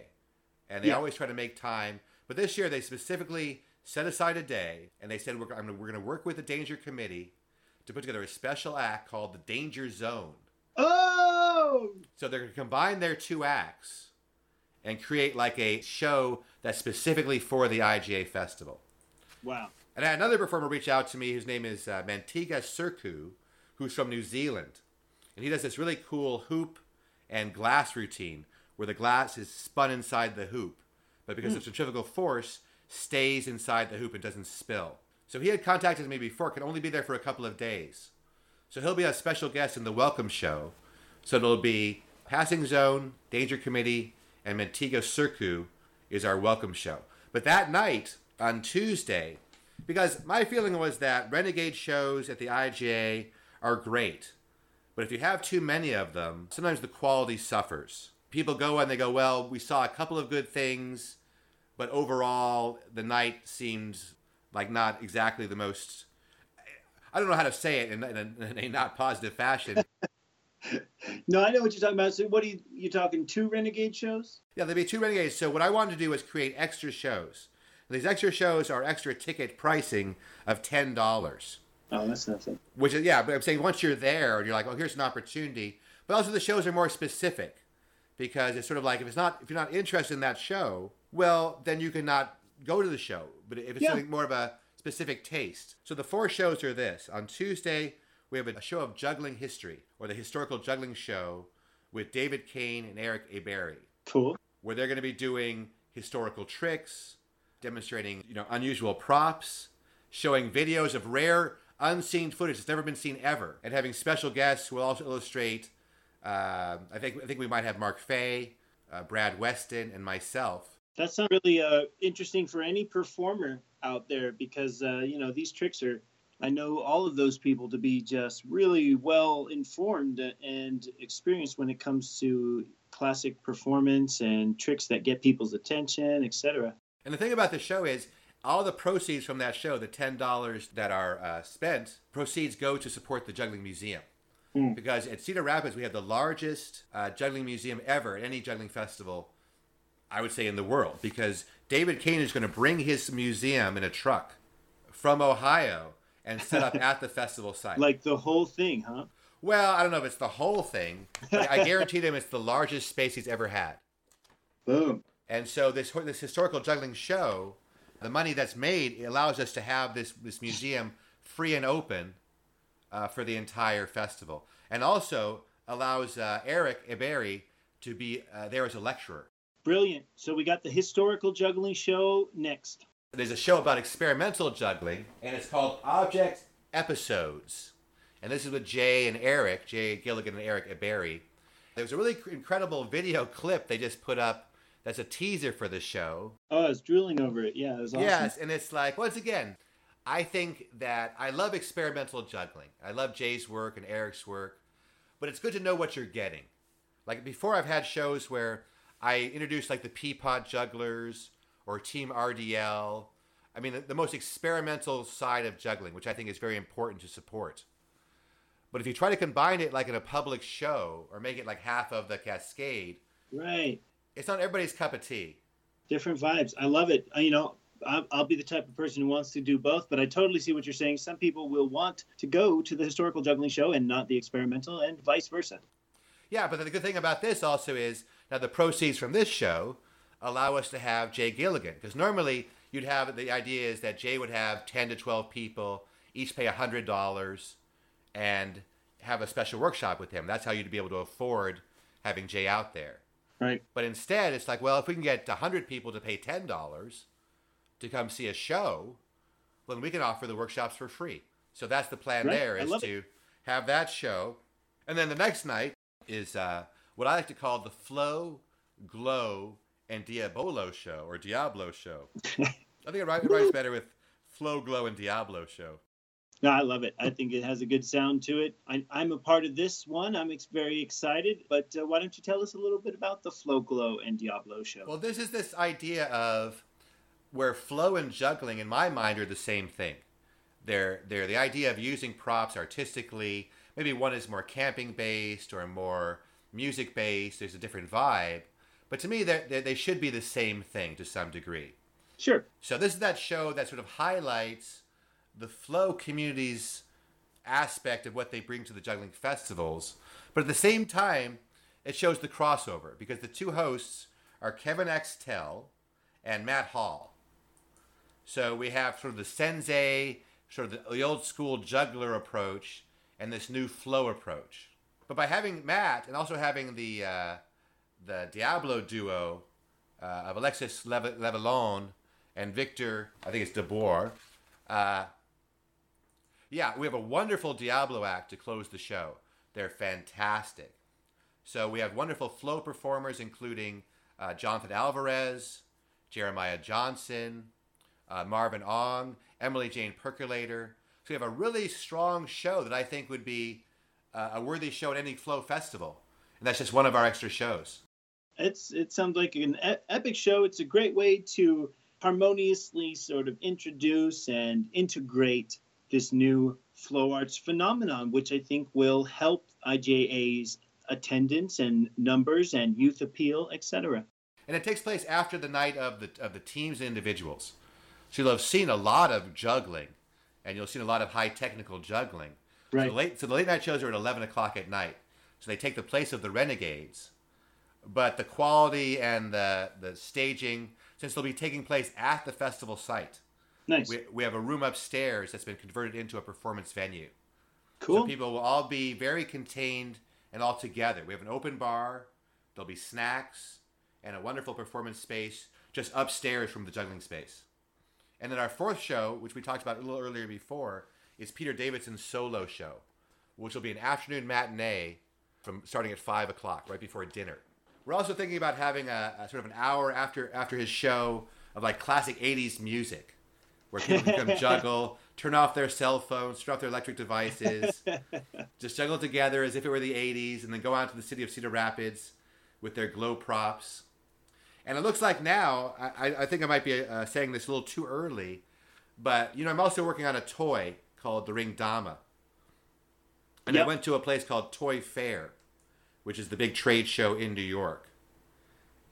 And they Yeah. always try to make time. But this year, they specifically set aside a day and they said, we're, gonna, we're going to work with the Danger Committee to put together a special act called the Danger Zone. Oh, So they're going to combine their two acts and create like a show that's specifically for the IJA festival. wow. And I had another performer reach out to me whose name is uh, Mantiga Surku, who's from New Zealand. And he does this really cool hoop and glass routine where the glass is spun inside the hoop, but because hmm. of centrifugal force, stays inside the hoop and doesn't spill. So he had contacted me before, can only be there for a couple of days. So he'll be a special guest in the welcome show. So it'll be Passing Zone, Danger Committee, and Mantiga Surku is our welcome show. But that night, on Tuesday, because my feeling was that renegade shows at the IJA are great, but if you have too many of them, sometimes the quality suffers. People go and they go, well, we saw a couple of good things, but overall the night seemed like not exactly the most. I don't know how to say it in, in, a, in a not positive fashion. No, I know what you're talking about. So, what are you you talking? Two renegade shows? Yeah, there'd be two renegades. So what I wanted to do was create extra shows. And these extra shows are extra ticket pricing of ten dollars. Oh, that's nothing. Which is yeah, but I'm saying once you're there and you're like, oh, here's an opportunity. But also the shows are more specific because it's sort of like if it's not if you're not interested in that show, well, then you cannot go to the show. But if it's Yeah. something more of a specific taste, so the four shows are this: on Tuesday, we have a show of juggling history, or the historical juggling show, with David Cain and Eric Åberg, Cool. where they're going to be doing historical tricks, demonstrating you know unusual props, showing videos of rare unseen footage that's never been seen ever, and having special guests who will also illustrate. Uh, I think I think we might have Mark Fay, uh, Brad Weston, and myself. That sounds really uh, interesting for any performer out there because uh, you know these tricks are. I know all of those people to be just really well informed and experienced when it comes to classic performance and tricks that get people's attention, etc. And the thing about the show is, all the proceeds from that show, the ten dollars that are uh, spent, proceeds go to support the Juggling Museum. Mm. Because at Cedar Rapids, we have the largest uh, juggling museum ever at any juggling festival, I would say, in the world. Because David Cain is going to bring his museum in a truck from Ohio and set up at the festival site. Like the whole thing, huh? well, I don't know if it's the whole thing, I guarantee them it's the largest space he's ever had. Boom. And so this this historical juggling show, the money that's made it allows us to have this this museum free and open uh, for the entire festival, and also allows uh, Eric Åberg to be uh, there as a lecturer. Brilliant. So we got the historical juggling show next. There's a show about experimental juggling, and it's called Object Episodes. And this is with Jay and Eric, Jay Gilligan and Eric Åberg. There was a really incredible video clip they just put up that's a teaser for the show. Oh, I was drooling over it. Yeah, it was awesome. Yes, and it's like once again, I think that I love experimental juggling. I love Jay's work and Eric's work, but it's good to know what you're getting. Like before, I've had shows where I introduced like the Peapod Jugglers or Team RDL. I mean, the, the most experimental side of juggling, which I think is very important to support. But if you try to combine it like in a public show or make it like half of the cascade, Right. It's not everybody's cup of tea. Different vibes. I love it. I, you know, I'll, I'll be the type of person who wants to do both, but I totally see what you're saying. Some people will want to go to the historical juggling show and not the experimental, and vice versa. Yeah, but the good thing about this also is now the proceeds from this show allow us to have Jay Gilligan because normally you'd have the idea is that Jay would have 10 to 12 people each pay $100 and have a special workshop with him. That's how you'd be able to afford having Jay out there. Right. But instead, it's like, well, if we can get 100 people to pay $10 to come see a show, well, then we can offer the workshops for free. So that's the plan Right. there is to have that show. And then the next night is uh, what I like to call the Flow, Glow, and Diabolo show or Diablo show. I think it it writes better with Flow, Glow, and Diablo show. No, I love it. I think it has a good sound to it. I, I'm a part of this one. I'm ex- very excited. But uh, why don't you tell us a little bit about the Flow Glow and Diablo show? Well, this is this idea of where flow and juggling, in my mind, are the same thing. They're they're the idea of using props artistically. Maybe one is more camping based or more music based. There's a different vibe, but to me, they they should be the same thing to some degree. sure. So this is that show that sort of highlights the flow community's aspect of what they bring to the juggling festivals, but at the same time, it shows the crossover because the two hosts are Kevin Axtell and Matt Hall. So we have sort of the sensei, sort of the, old school juggler approach, and this new flow approach. But by having Matt and also having the uh, the Diablo duo uh, of Alexis Lev- Levillain and Victor, I think it's DeBoer. Uh, yeah, we have a wonderful Diablo act to close the show. They're fantastic. So we have wonderful flow performers, including uh, Jonathan Alvarez, Jeremiah Johnson, uh, Marvin Ong, Emily Jane Percolator. So we have a really strong show that I think would be uh, a worthy show at any flow festival. And that's just one of our extra shows. It's it sounds like an epic show. It's a great way to harmoniously sort of introduce and integrate this new flow arts phenomenon, which I think will help IJA's attendance and numbers and youth appeal, etc. And it takes place after the night of the of the teams and individuals. So you'll have seen a lot of juggling, and you'll see a lot of high technical juggling. So Right. the late so the late night shows are at eleven o'clock at night. So they take the place of the Renegades, but the quality and the the staging, since they'll be taking place at the festival site, Nice. we, we have a room upstairs that's been converted into a performance venue. Cool. So people will all be very contained and all together. We have an open bar. There'll be snacks and a wonderful performance space just upstairs from the juggling space. And then our fourth show, which we talked about a little earlier before, is Peter Davison's solo show, which will be an afternoon matinee from starting at five o'clock, right before dinner. We're also thinking about having a, a sort of an hour after after his show of like classic '80s music, where people can come juggle, turn off their cell phones, turn off their electric devices, just juggle together as if it were the '80s, and then go out to the city of Cedar Rapids with their glow props. And it looks like now, I, I think I might be uh, saying this a little too early, but you know, I'm also working on a toy called the Ring Dama. And Yep. I went to a place called Toy Fair, which is the big trade show in New York.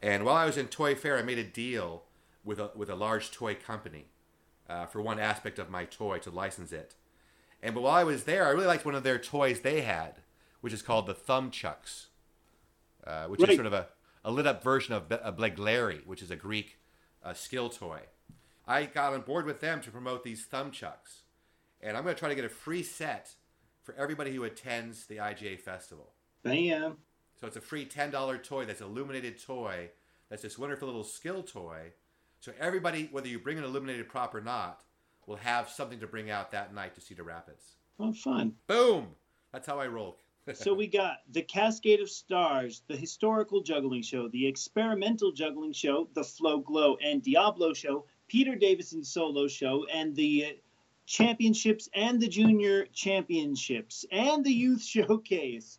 And while I was in Toy Fair, I made a deal with a, with a large toy company uh, for one aspect of my toy to license it. And but while I was there, I really liked one of their toys they had, which is called the Thumb Chucks, uh, which Right. is sort of a, a lit up version of a begleri, which is a Greek uh, skill toy. I got on board with them to promote these Thumb Chucks, and I'm going to try to get a free set for everybody who attends the IJA festival. Bam. So it's a free ten dollar toy that's illuminated toy. That's this wonderful little skill toy. So everybody, whether you bring an illuminated prop or not, will have something to bring out that night to Cedar Rapids. Oh, fun. Boom! That's how I roll. so we got the Cascade of Stars, the historical juggling show, the experimental juggling show, the Flow Glow and Diablo show, Peter Davison solo show, and the championships and the junior championships and the youth showcase.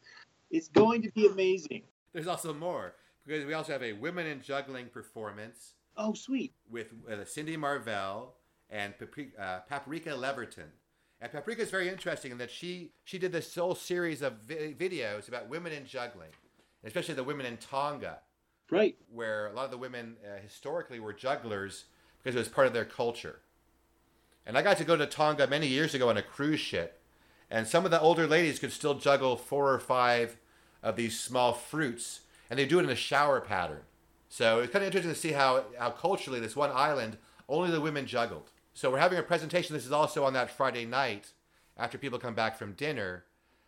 It's going to be amazing. There's also more because we also have a women in juggling performance Oh, sweet. with uh, Cindy Marvel and Papri- uh, Paprika Leverton. And Paprika is very interesting in that she she did this whole series of vi- videos about women in juggling, especially the women in Tonga. Right. where a lot of the women uh, historically were jugglers because it was part of their culture. And I got to go to Tonga many years ago on a cruise ship, and some of the older ladies could still juggle four or five of these small fruits, and they do it in a shower pattern. So it's kind of interesting to see how, how culturally this one island only the women juggled. So we're having a presentation. This is also on that Friday night after people come back from dinner,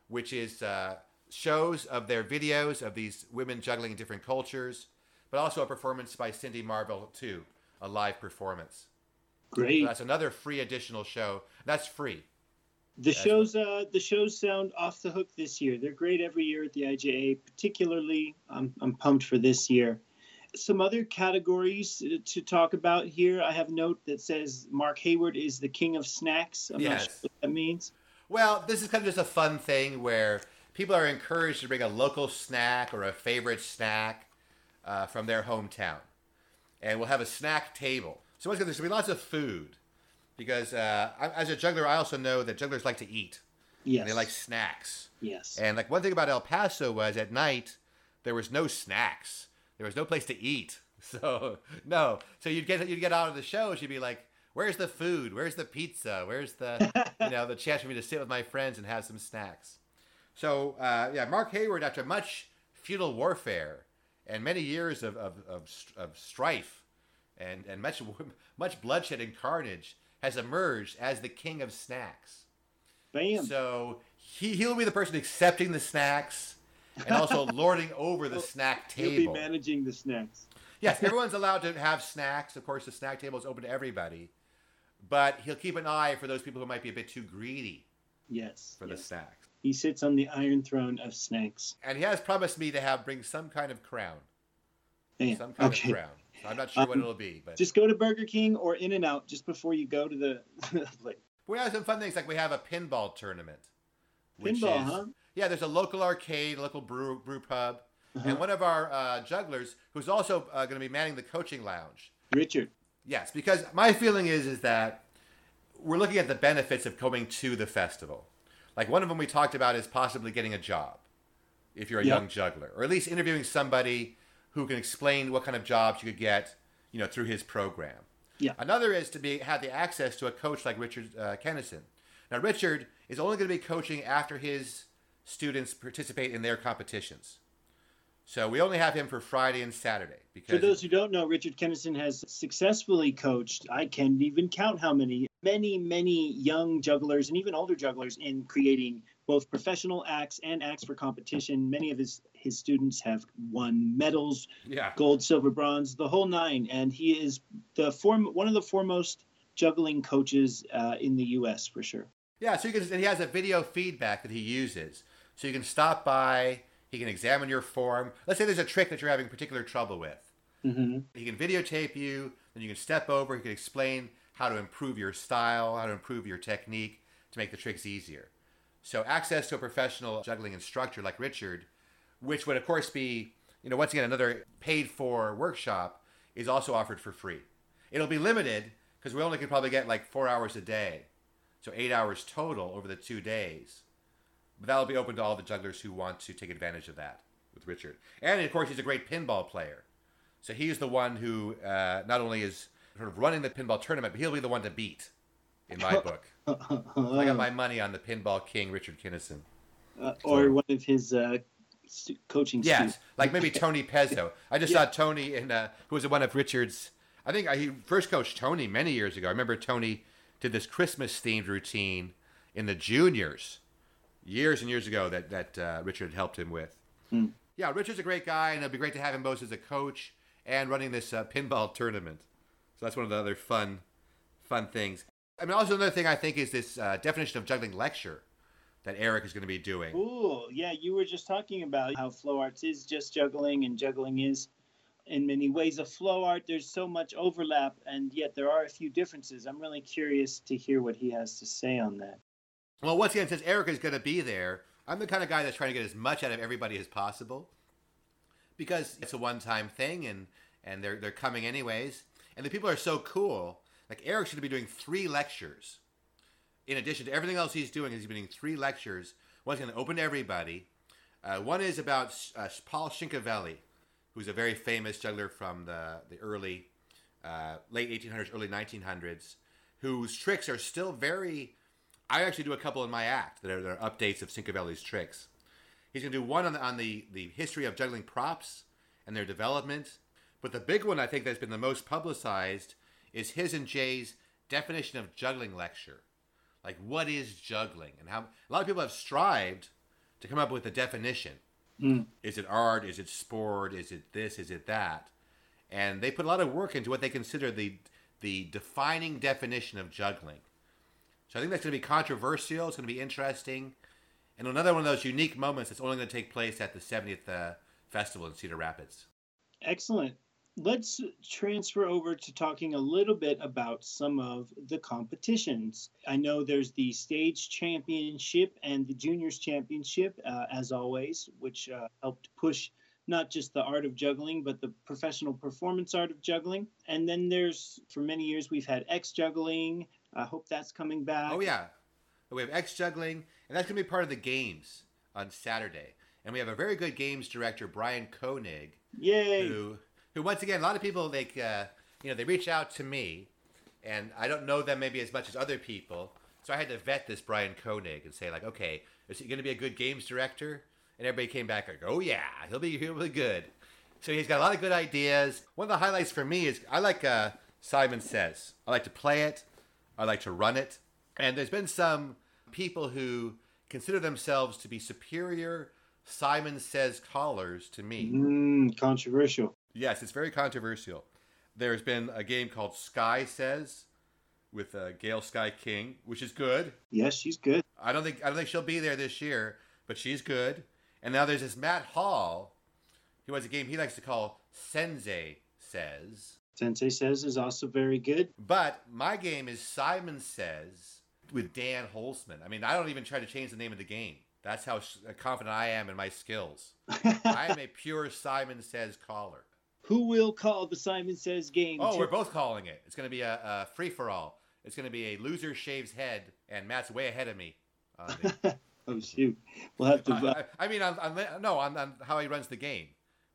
which is uh, shows of their videos of these women juggling in different cultures, but also a performance by Cindy Marvel too, a live performance. So Great. that's another free additional show. That's free. The That's shows, uh, the shows sound off the hook this year. They're great every year at the IJA. Particularly, I'm I'm pumped for this year. Some other categories to talk about here. I have a note that says Mark Hayward is the king of snacks. I'm not Yes. sure what that means. Well, this is kind of just a fun thing where people are encouraged to bring a local snack or a favorite snack uh, from their hometown. And we'll have a snack table. So once again, there's going to be lots of food because uh, I, as a juggler, I also know that jugglers like to eat Yes. and they like snacks. yes. And like one thing about El Paso was at night there was no snacks. There was no place to eat. So no. So you'd get you'd get out of the shows. You'd be like, "Where's the food? Where's the pizza? Where's the you know the chance for me to sit with my friends and have some snacks?" So uh, yeah, Mark Hayward, after much feudal warfare and many years of of, of, of strife and and much much bloodshed and carnage, has emerged as the king of snacks. Bam. So he he'll be the person accepting the snacks and also lording over the snack table. He'll be managing the snacks. Yes, everyone's allowed to have snacks. Of course, the snack table is open to everybody, but he'll keep an eye for those people who might be a bit too greedy Yes. for the yes. snacks. He sits on the iron throne of snacks. And he has promised me to have bring some kind of crown, Bam. some kind Okay. of crown. So I'm not sure what Um, it'll be, but Just go to Burger King or In and Out just before you go to the place. we have some fun things like we have a pinball tournament. which Pinball, is- huh? Yeah, there's a local arcade, a local brew, brew pub, Uh-huh. and one of our uh, jugglers who's also uh, going to be manning the coaching lounge. Richard. Yes, because my feeling is is that we're looking at the benefits of coming to the festival. Like one of them we talked about is possibly getting a job if you're a Yep. young juggler, or at least interviewing somebody who can explain what kind of jobs you could get, you know, through his program. Yeah. Another is to be have the access to a coach like Richard uh, Kennison. Now Richard is only going to be coaching after his students participate in their competitions. So we only have him for Friday and Saturday because For those who don't know, Richard Kennison has successfully coached, I can't even count how many, many, many young jugglers and even older jugglers in creating both professional acts and acts for competition. Many of his his students have won medals, Yeah. gold, silver, bronze, the whole nine, and he is the form one of the foremost juggling coaches uh, in the U.S. for sure. Yeah, so you can, he has a video feedback that he uses. So you can stop by, he can examine your form. Let's say there's a trick that you're having particular trouble with. hmm He can videotape you, then you can step over, he can explain how to improve your style, how to improve your technique to make the tricks easier. So access to a professional juggling instructor like Richard, which would of course be, you know, once again another paid for workshop, is also offered for free. It'll be limited because we only can probably get like four hours a day. So eight hours total over the two days. But that'll be open to all the jugglers who want to take advantage of that with Richard. And of course, he's a great pinball player. So he's the one who uh, not only is sort of running the pinball tournament, but he'll be the one to beat in my book. I got my money on the pinball king, Richard Kennison. Uh, or one of his uh, stu- coaching Yes, students. like maybe Tony Pezzo. I just Yeah. saw Tony in uh, who was one of Richard's. I think I, he first coached Tony many years ago. I remember Tony did this Christmas themed routine in the juniors years and years ago that that uh, Richard helped him with. Hmm. Yeah, Richard's a great guy, and it'd be great to have him both as a coach and running this uh, pinball tournament. So that's one of the other fun, fun things. I mean, also another thing I think is this uh, definition of juggling lecture that Eric is going to be doing. Ooh, yeah, you were just talking about how flow arts is just juggling, and juggling is in many ways a flow art. There's so much overlap, and yet there are a few differences. I'm really curious to hear what he has to say on that. Well, once again, since Eric is going to be there, I'm the kind of guy that's trying to get as much out of everybody as possible because it's a one-time thing, and and they're they're coming anyways, and the people are so cool. Like Eric's going to be doing three lectures, in addition to everything else he's doing. He's doing three lectures. One's going to open to everybody. Uh, one is about uh, Paul Cinquevalli, who's a very famous juggler from the the early, uh, late 1800s, early 1900s, whose tricks are still very I actually do a couple in my act that are, that are updates of Cinquevalli's tricks. He's going to do one on the, on the, the history of juggling props and their development. But the big one I think that's been the most publicized is his and Jay's definition of juggling lecture. Like, what is juggling? And how a lot of people have strived to come up with a definition. Mm. Is it art? Is it sport? Is it this? Is it that? And they put a lot of work into what they consider the, the defining definition of juggling. So I think that's going to be controversial. It's going to be interesting, and another one of those unique moments that's only going to take place at the 70th uh, festival in Cedar Rapids. Excellent. Let's transfer over to talking a little bit about some of the competitions. I know there's the stage championship and the juniors championship, uh, as always, which uh, helped push not just the art of juggling, but the professional performance art of juggling. And then there's, for many years, we've had X juggling. I hope that's coming back. Oh yeah, we have X juggling, and that's going to be part of the games on Saturday. And we have a very good games director, Brian Koenig, Yay! who, who once again, a lot of people like, uh, you know, they reach out to me, and I don't know them maybe as much as other people, so I had to vet this Brian Koenig and say like, okay, is he going to be a good games director? And everybody came back like, oh yeah, he'll be he'll be good. So he's got a lot of good ideas. One of the highlights for me is I like uh, Simon Says. I like to play it. I like to run it. And there's been some people who consider themselves to be superior Simon Says callers to me. Mm, controversial. Yes, it's very controversial. There's been a game called Sky Says with uh, Gail Sky King, which is good. Yes, she's good. I don't think I don't think she'll be there this year, but she's good. And now there's this Matt Hall, who has a game he likes to call Sensei Says. Sensei says is also very good. But my game is Simon Says with Dan Holzman. I mean, I don't even try to change the name of the game. That's how confident I am in my skills. I am a pure Simon Says caller. Who will call the Simon Says game? Oh, we're both calling it. It's going to be a, a free for all. It's going to be a loser shaves head, and Matt's way ahead of me. the- oh shoot, we'll have to. Uh, I, I mean, on, on, no, on, on how he runs the game.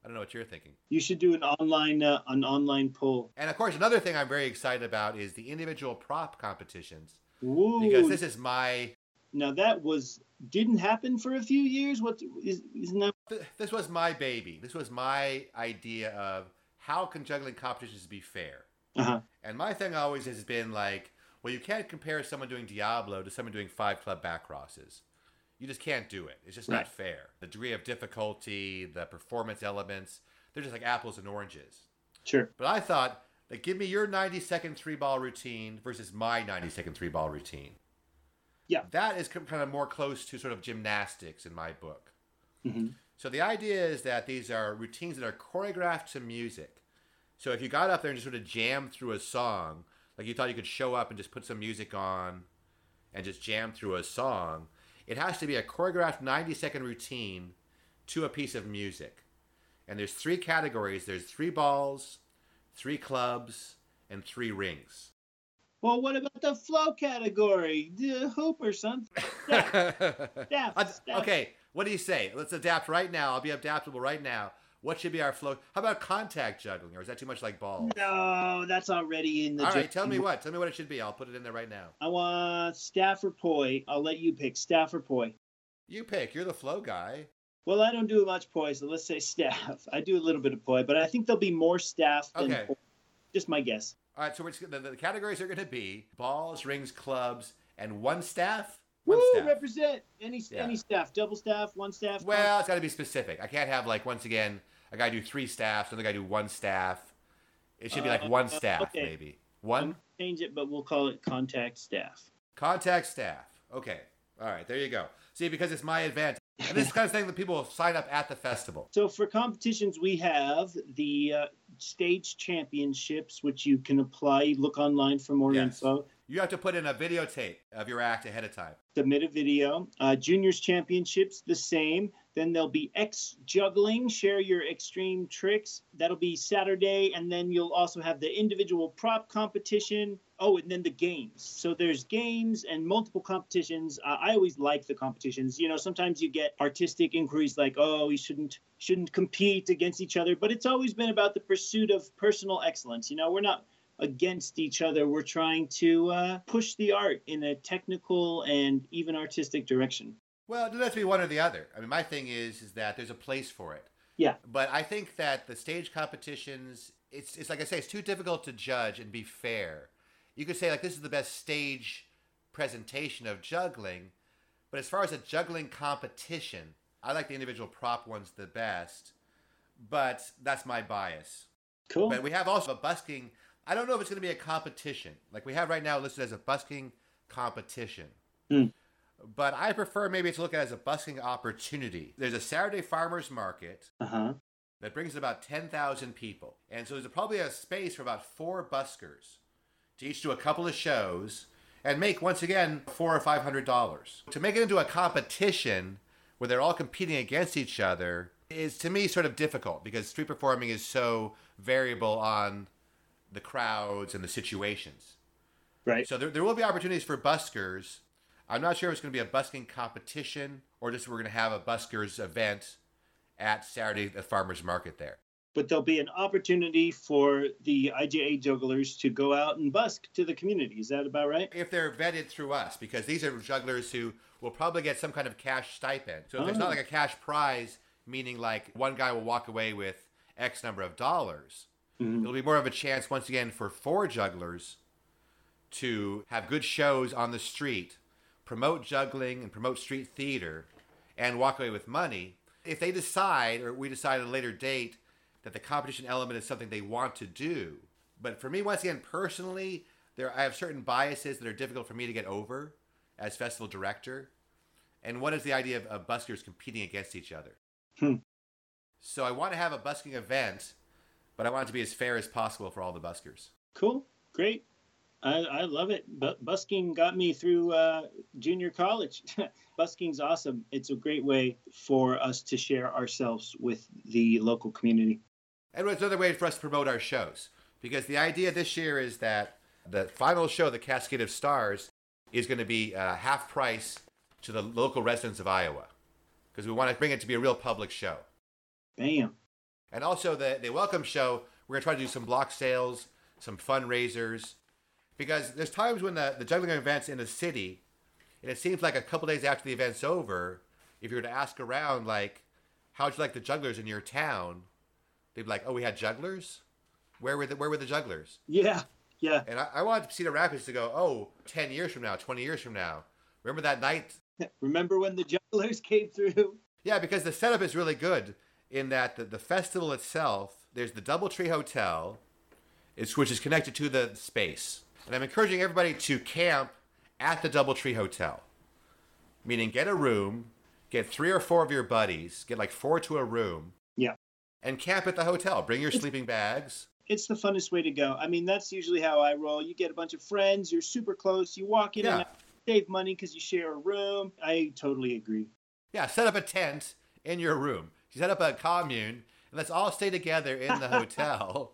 I don't know what you're thinking. you should do an online uh, an online poll. And of course, another thing I'm very excited about is the individual prop competitions Ooh, because this is my now that was didn't happen for a few years. What is isn't that? this was my baby. This was my idea of how can juggling competitions be fair. Uh-huh. And my thing always has been like, well, you can't compare someone doing Diablo to someone doing five club back crosses. You just can't do it. It's just Right. not fair. The degree of difficulty, the performance elements, they're just like apples and oranges. Sure. But I thought, like, give me your 90 second three ball routine versus my 90 second three ball routine. Yeah. That is kind of more close to sort of gymnastics in my book. hmm So the idea is that these are routines that are choreographed to music. So if you got up there and just sort of jammed through a song, like you thought you could show up and just put some music on and just jam through a song, it has to be a choreographed 90 second routine to a piece of music. And there's three categories there's three balls, three clubs, and three rings. Well, what about the flow category? The hoop or something? Staff, Uh, staff. okay, what do you say? Let's adapt right now. I'll be adaptable right now. What should be our flow? How about contact juggling, or is that too much like ball? No, that's already in the. All right, ju- tell me what. Tell me what it should be. I'll put it in there right now. I want staff or poi. I'll let you pick staff or poi. You pick. You're the flow guy. Well, I don't do much poi, so let's say staff. I do a little bit of poi, but I think there'll be more staff than Okay. poi. Just my guess. All right, so we're just, the, the categories are going to be balls, rings, clubs, and one staff. One Woo! staff. Represent any Yeah. any staff, double staff, one staff. Well, it's got to be specific. I can't have like once again a guy do three staffs, another guy do one staff. It should be like Uh, one staff okay. maybe. One change it, but we'll call it contact staff. Contact staff. Okay. All right. There you go. See, because it's my event. And this is the kind of thing that people will sign up at the festival. So for competitions, we have the uh, stage championships, which you can apply. Look online for more Yes. info. You have to put in a videotape of your act ahead of time. Submit a video. Uh, juniors championships, the same. Then there'll be X juggling. Share your extreme tricks. That'll be Saturday, and then you'll also have the individual prop competition. Oh, and then the games. So there's games and multiple competitions. Uh, I always like the competitions. You know, sometimes you get artistic inquiries like, "Oh, we shouldn't shouldn't compete against each other," but it's always been about the pursuit of personal excellence. You know, we're not against each other. We're trying to uh, push the art in a technical and even artistic direction. Well, it doesn't have to be one or the other. I mean, my thing is is that there's a place for it. Yeah. But I think that the stage competitions, it's it's like I say, it's too difficult to judge and be fair. You could say like this is the best stage presentation of juggling, but as far as a juggling competition, I like the individual prop ones the best. But that's my bias. Cool. But we have also a busking. I don't know if it's going to be a competition. Like we have right now listed as a busking competition. Hmm. But I prefer maybe to look at it as a busking opportunity. There's a Saturday farmers market Uh huh. that brings about 10,000 people. And so there's probably a space for about four buskers to each do a couple of shows and make, once again, four or five hundred dollars. To make it into a competition where they're all competing against each other is, to me, sort of difficult because street performing is so variable on the crowds and the situations. Right. So there, there will be opportunities for buskers. I'm not sure if it's going to be a busking competition or just we're going to have a buskers event at Saturday at the farmers market there. But there'll be an opportunity for the IJA jugglers to go out and busk to the community. Is that about right? If they're vetted through us, because these are jugglers who will probably get some kind of cash stipend. So Oh. not like a cash prize, meaning like one guy will walk away with X number of dollars, Mhm. it'll be more of a chance once again for four jugglers to have good shows on the street, promote juggling and promote street theater, and walk away with money. If they decide, or we decide at a later date, that the competition element is something they want to do, but for me, once again, personally, there I have certain biases that are difficult for me to get over as festival director. And what is the idea of, of buskers competing against each other? Hmm. So I want to have a busking event, but I want it to be as fair as possible for all the buskers. Cool. Great. I, I love it. Bu- busking got me through uh, junior college. Busking's awesome. It's a great way for us to share ourselves with the local community. And it's another way for us to promote our shows. Because the idea this year is that the final show, The Cascade of Stars, is going to be uh, half price to the local residents of Iowa. Because we want to bring it to be a real public show. Bam. And also the, the welcome show, we're going to try to do some block sales, some fundraisers. Because there's times when the, the juggling event's in a city, and it seems like a couple days after the event's over, if you were to ask around, like, how'd you like the jugglers in your town? They'd be like, oh, we had jugglers? Where were the, where were the jugglers? Yeah. Yeah. And I, I want Cedar Rapids to go, oh, 10 years from now, 20 years from now. Remember that night Remember when the jugglers came through? Yeah, because the setup is really good in that the, the festival itself, there's the Doubletree Hotel, it's, which is connected to the space. And I'm encouraging everybody to camp at the Doubletree Hotel. Meaning, get a room, get three or four of your buddies, get like four to a room. Yeah. And camp at the hotel. Bring your sleeping bags. It's the funnest way to go. I mean, that's usually how I roll. You get a bunch of friends, you're super close, you walk in Yeah. and save money because you share a room. I totally agree. Yeah, set up a tent in your room. Set up a commune, and let's all stay together in the hotel.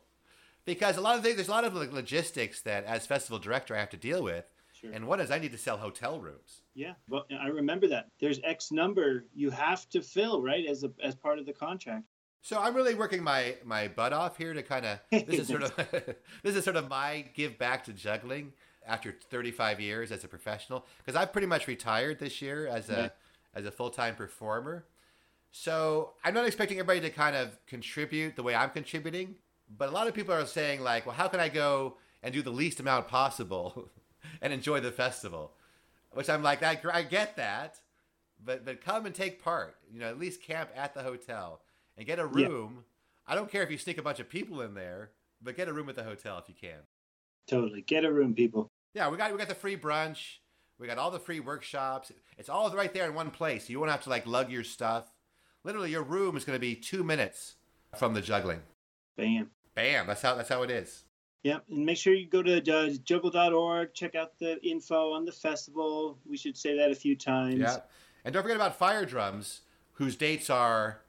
Because a lot of things, there's a lot of like, logistics that, as festival director, I have to deal with. Sure. And one is I need to sell hotel rooms. Yeah, well, I remember that. There's X number you have to fill, right, as a as part of the contract. So I'm really working my my butt off here to kind of this is sort of this is sort of my give back to juggling after 35 years as a professional because I've pretty much retired this year as a Yeah. as a full time performer. So I'm not expecting everybody to kind of contribute the way I'm contributing, but a lot of people are saying like, well, how can I go and do the least amount possible and enjoy the festival? Which I'm like, I, I get that, but but come and take part. You know, at least camp at the hotel and get a Yeah. room. I don't care if you sneak a bunch of people in there, but get a room at the hotel if you can. Totally. Get a room, people. Yeah, we got we got the free brunch. We got all the free workshops. It's all right there in one place. You won't have to like lug your stuff. Literally, your room is going to be two minutes from the juggling. Bam. Bam! That's how that's how it is. Yeah, and make sure you go to uh, juggle.org, check out the info on the festival. We should say that a few times. Yeah, and don't forget about fire drums, whose dates are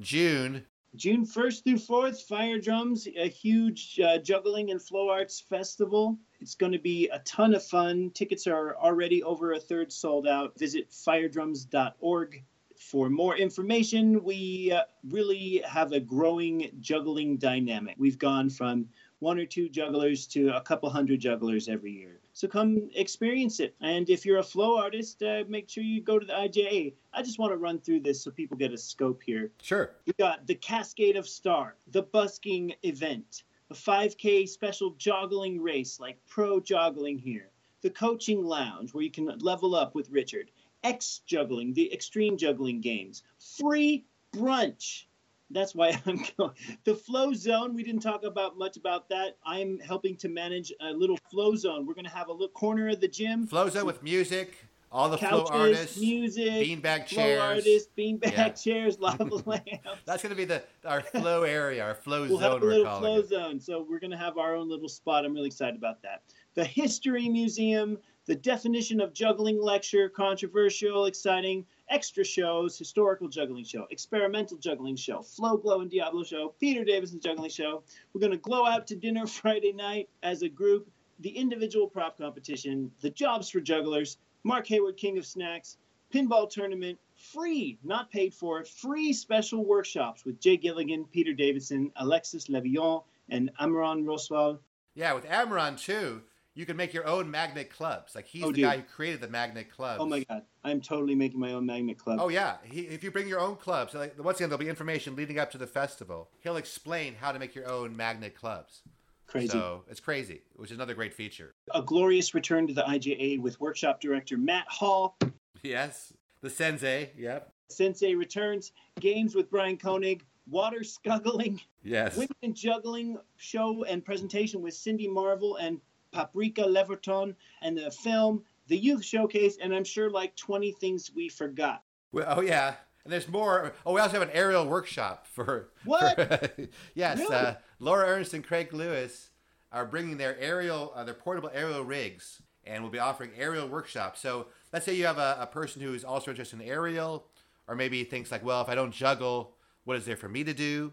June. June 1st through 4th, Fire Drums, a huge uh, juggling and flow arts festival. It's going to be a ton of fun. Tickets are already over a third sold out. Visit firedrums.org for more information. We uh, really have a growing juggling dynamic. We've gone from one or two jugglers to a couple hundred jugglers every year. So come experience it. And if you're a flow artist, uh, make sure you go to the IJA. I just want to run through this so people get a scope here. Sure. We got the Cascade of Star, the busking event, a 5K special joggling race like pro joggling here, the coaching lounge where you can level up with Richard, X juggling, the extreme juggling games, free brunch. That's why I'm going. The flow zone, we didn't talk about much about that. I'm helping to manage a little flow zone. We're going to have a little corner of the gym. Flow zone with music, all the flow couches, artists, music, beanbag flow chairs. artists, beanbag Yeah. chairs, lava lamps. That's going to be the our flow area, our flow we'll zone. have a little flow it. zone. So we're going to have our own little spot. I'm really excited about that. The History Museum, the definition of juggling lecture, controversial, exciting, extra shows, historical juggling show, experimental juggling show, Flow Glow and Diablo show, Peter Davison juggling show. We're going to glow out to dinner Friday night as a group, the individual prop competition, the jobs for jugglers, Mark Hayward, King of Snacks, pinball tournament, free, not paid for, free special workshops with Jay Gilligan, Peter Davison, Alexis Levillain, and Amron Roswell. Yeah, with Amron too, you can make your own magnet clubs. Like he's Oh, the dude. guy who created the magnet clubs. Oh my God, I'm totally making my own magnet club. Oh yeah, he, if you bring your own clubs, like, once again there'll be information leading up to the festival. He'll explain how to make your own magnet clubs. Crazy. So it's crazy, which is another great feature. A glorious return to the IJA with workshop director Matt Hall. Yes, the sensei. Yep. Sensei returns. Games with Brian Koenig. Water scuggling. Yes. Women Juggling show and presentation with Cindy Marvel and Paprika Leverton, and the film, the youth showcase, and I'm sure like 20 things we forgot. Well, oh yeah, and there's more. Oh, we also have an aerial workshop for What? for- yes, Really? uh, Laura Ernst and Craig Lewis are bringing their aerial, uh, their portable aerial rigs, and will be offering aerial workshops. So let's say you have a, a person who's also interested in aerial, or maybe thinks like, well, if I don't juggle, what is there for me to do?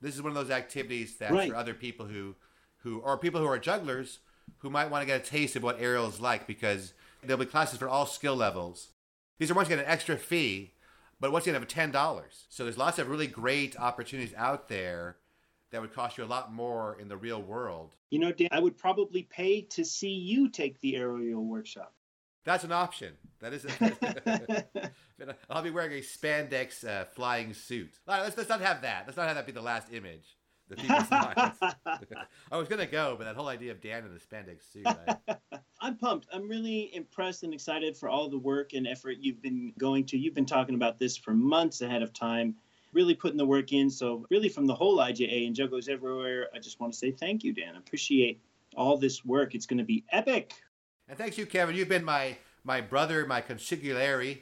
This is one of those activities that's Right. for other people who, who or people who are jugglers who might want to get a taste of what aerial is like because there'll be classes for all skill levels. These are once again an extra fee, but once again have ten dollars. So there's lots of really great opportunities out there that would cost you a lot more in the real world. You know, Dan, I would probably pay to see you take the aerial workshop. That's an option. That is. A, I'll be wearing a spandex uh, flying suit. All right, let's, let's not have that. Let's not have that be the last image. The people's minds. I was gonna go, but that whole idea of Dan in a spandex suit. I, I'm pumped. I'm really impressed and excited for all the work and effort you've been going to. You've been talking about this for months ahead of time, really putting the work in. So, really, from the whole IJA and Jugglers Everywhere, I just want to say thank you, Dan. I appreciate all this work. It's going to be epic. And thanks you, Kevin. You've been my my brother, my consigliere,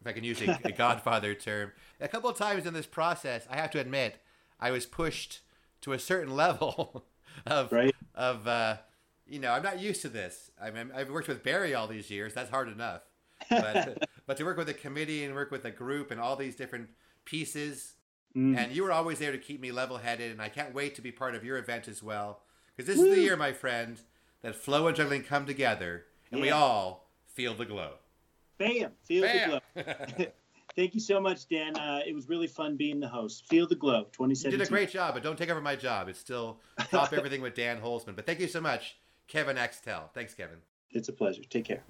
if I can use a, a Godfather term. A couple of times in this process, I have to admit, I was pushed to a certain level of right. of uh, you know, I'm not used to this. I mean, I've worked with Barry all these years. That's hard enough. But but to work with a committee and work with a group and all these different pieces, mm. and you were always there to keep me level-headed. And I can't wait to be part of your event as well, because this Woo. is the year, my friend, that flow and juggling come together, and yeah. we all feel the glow. Bam! Feel Bam. the glow. Thank you so much, Dan. Uh, it was really fun being the host. Feel the glow, 2017. You did a great job, but don't take over my job. It's still top everything with Dan Holzman. But thank you so much. Kevin Axtell. Thanks, Kevin. It's a pleasure. Take care.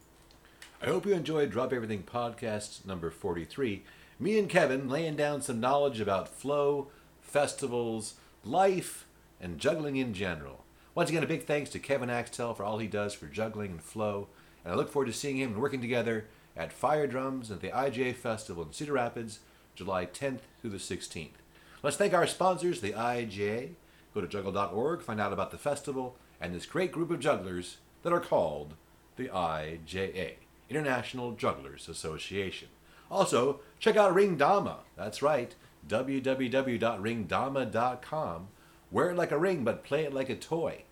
I hope you enjoyed Drop Everything podcast number 43. Me and Kevin laying down some knowledge about flow, festivals, life, and juggling in general. Once again, a big thanks to Kevin Axtell for all he does for juggling and flow, and I look forward to seeing him and working together at Fire Drums at the IJA Festival in Cedar Rapids, July 10th through the 16th. Let's thank our sponsors, the IJA. Go to juggle.org, find out about the festival, and this great group of jugglers that are called the IJA, International Jugglers Association. Also, check out Ringdama. That's right, www.ringdama.com. Wear it like a ring, but play it like a toy.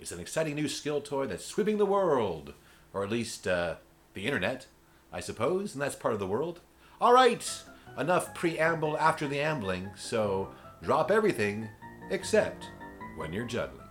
It's an exciting new skill toy that's sweeping the world, or at least uh, the internet, I suppose, and that's part of the world. All right, enough preamble after the ambling, so drop everything except when you're juggling.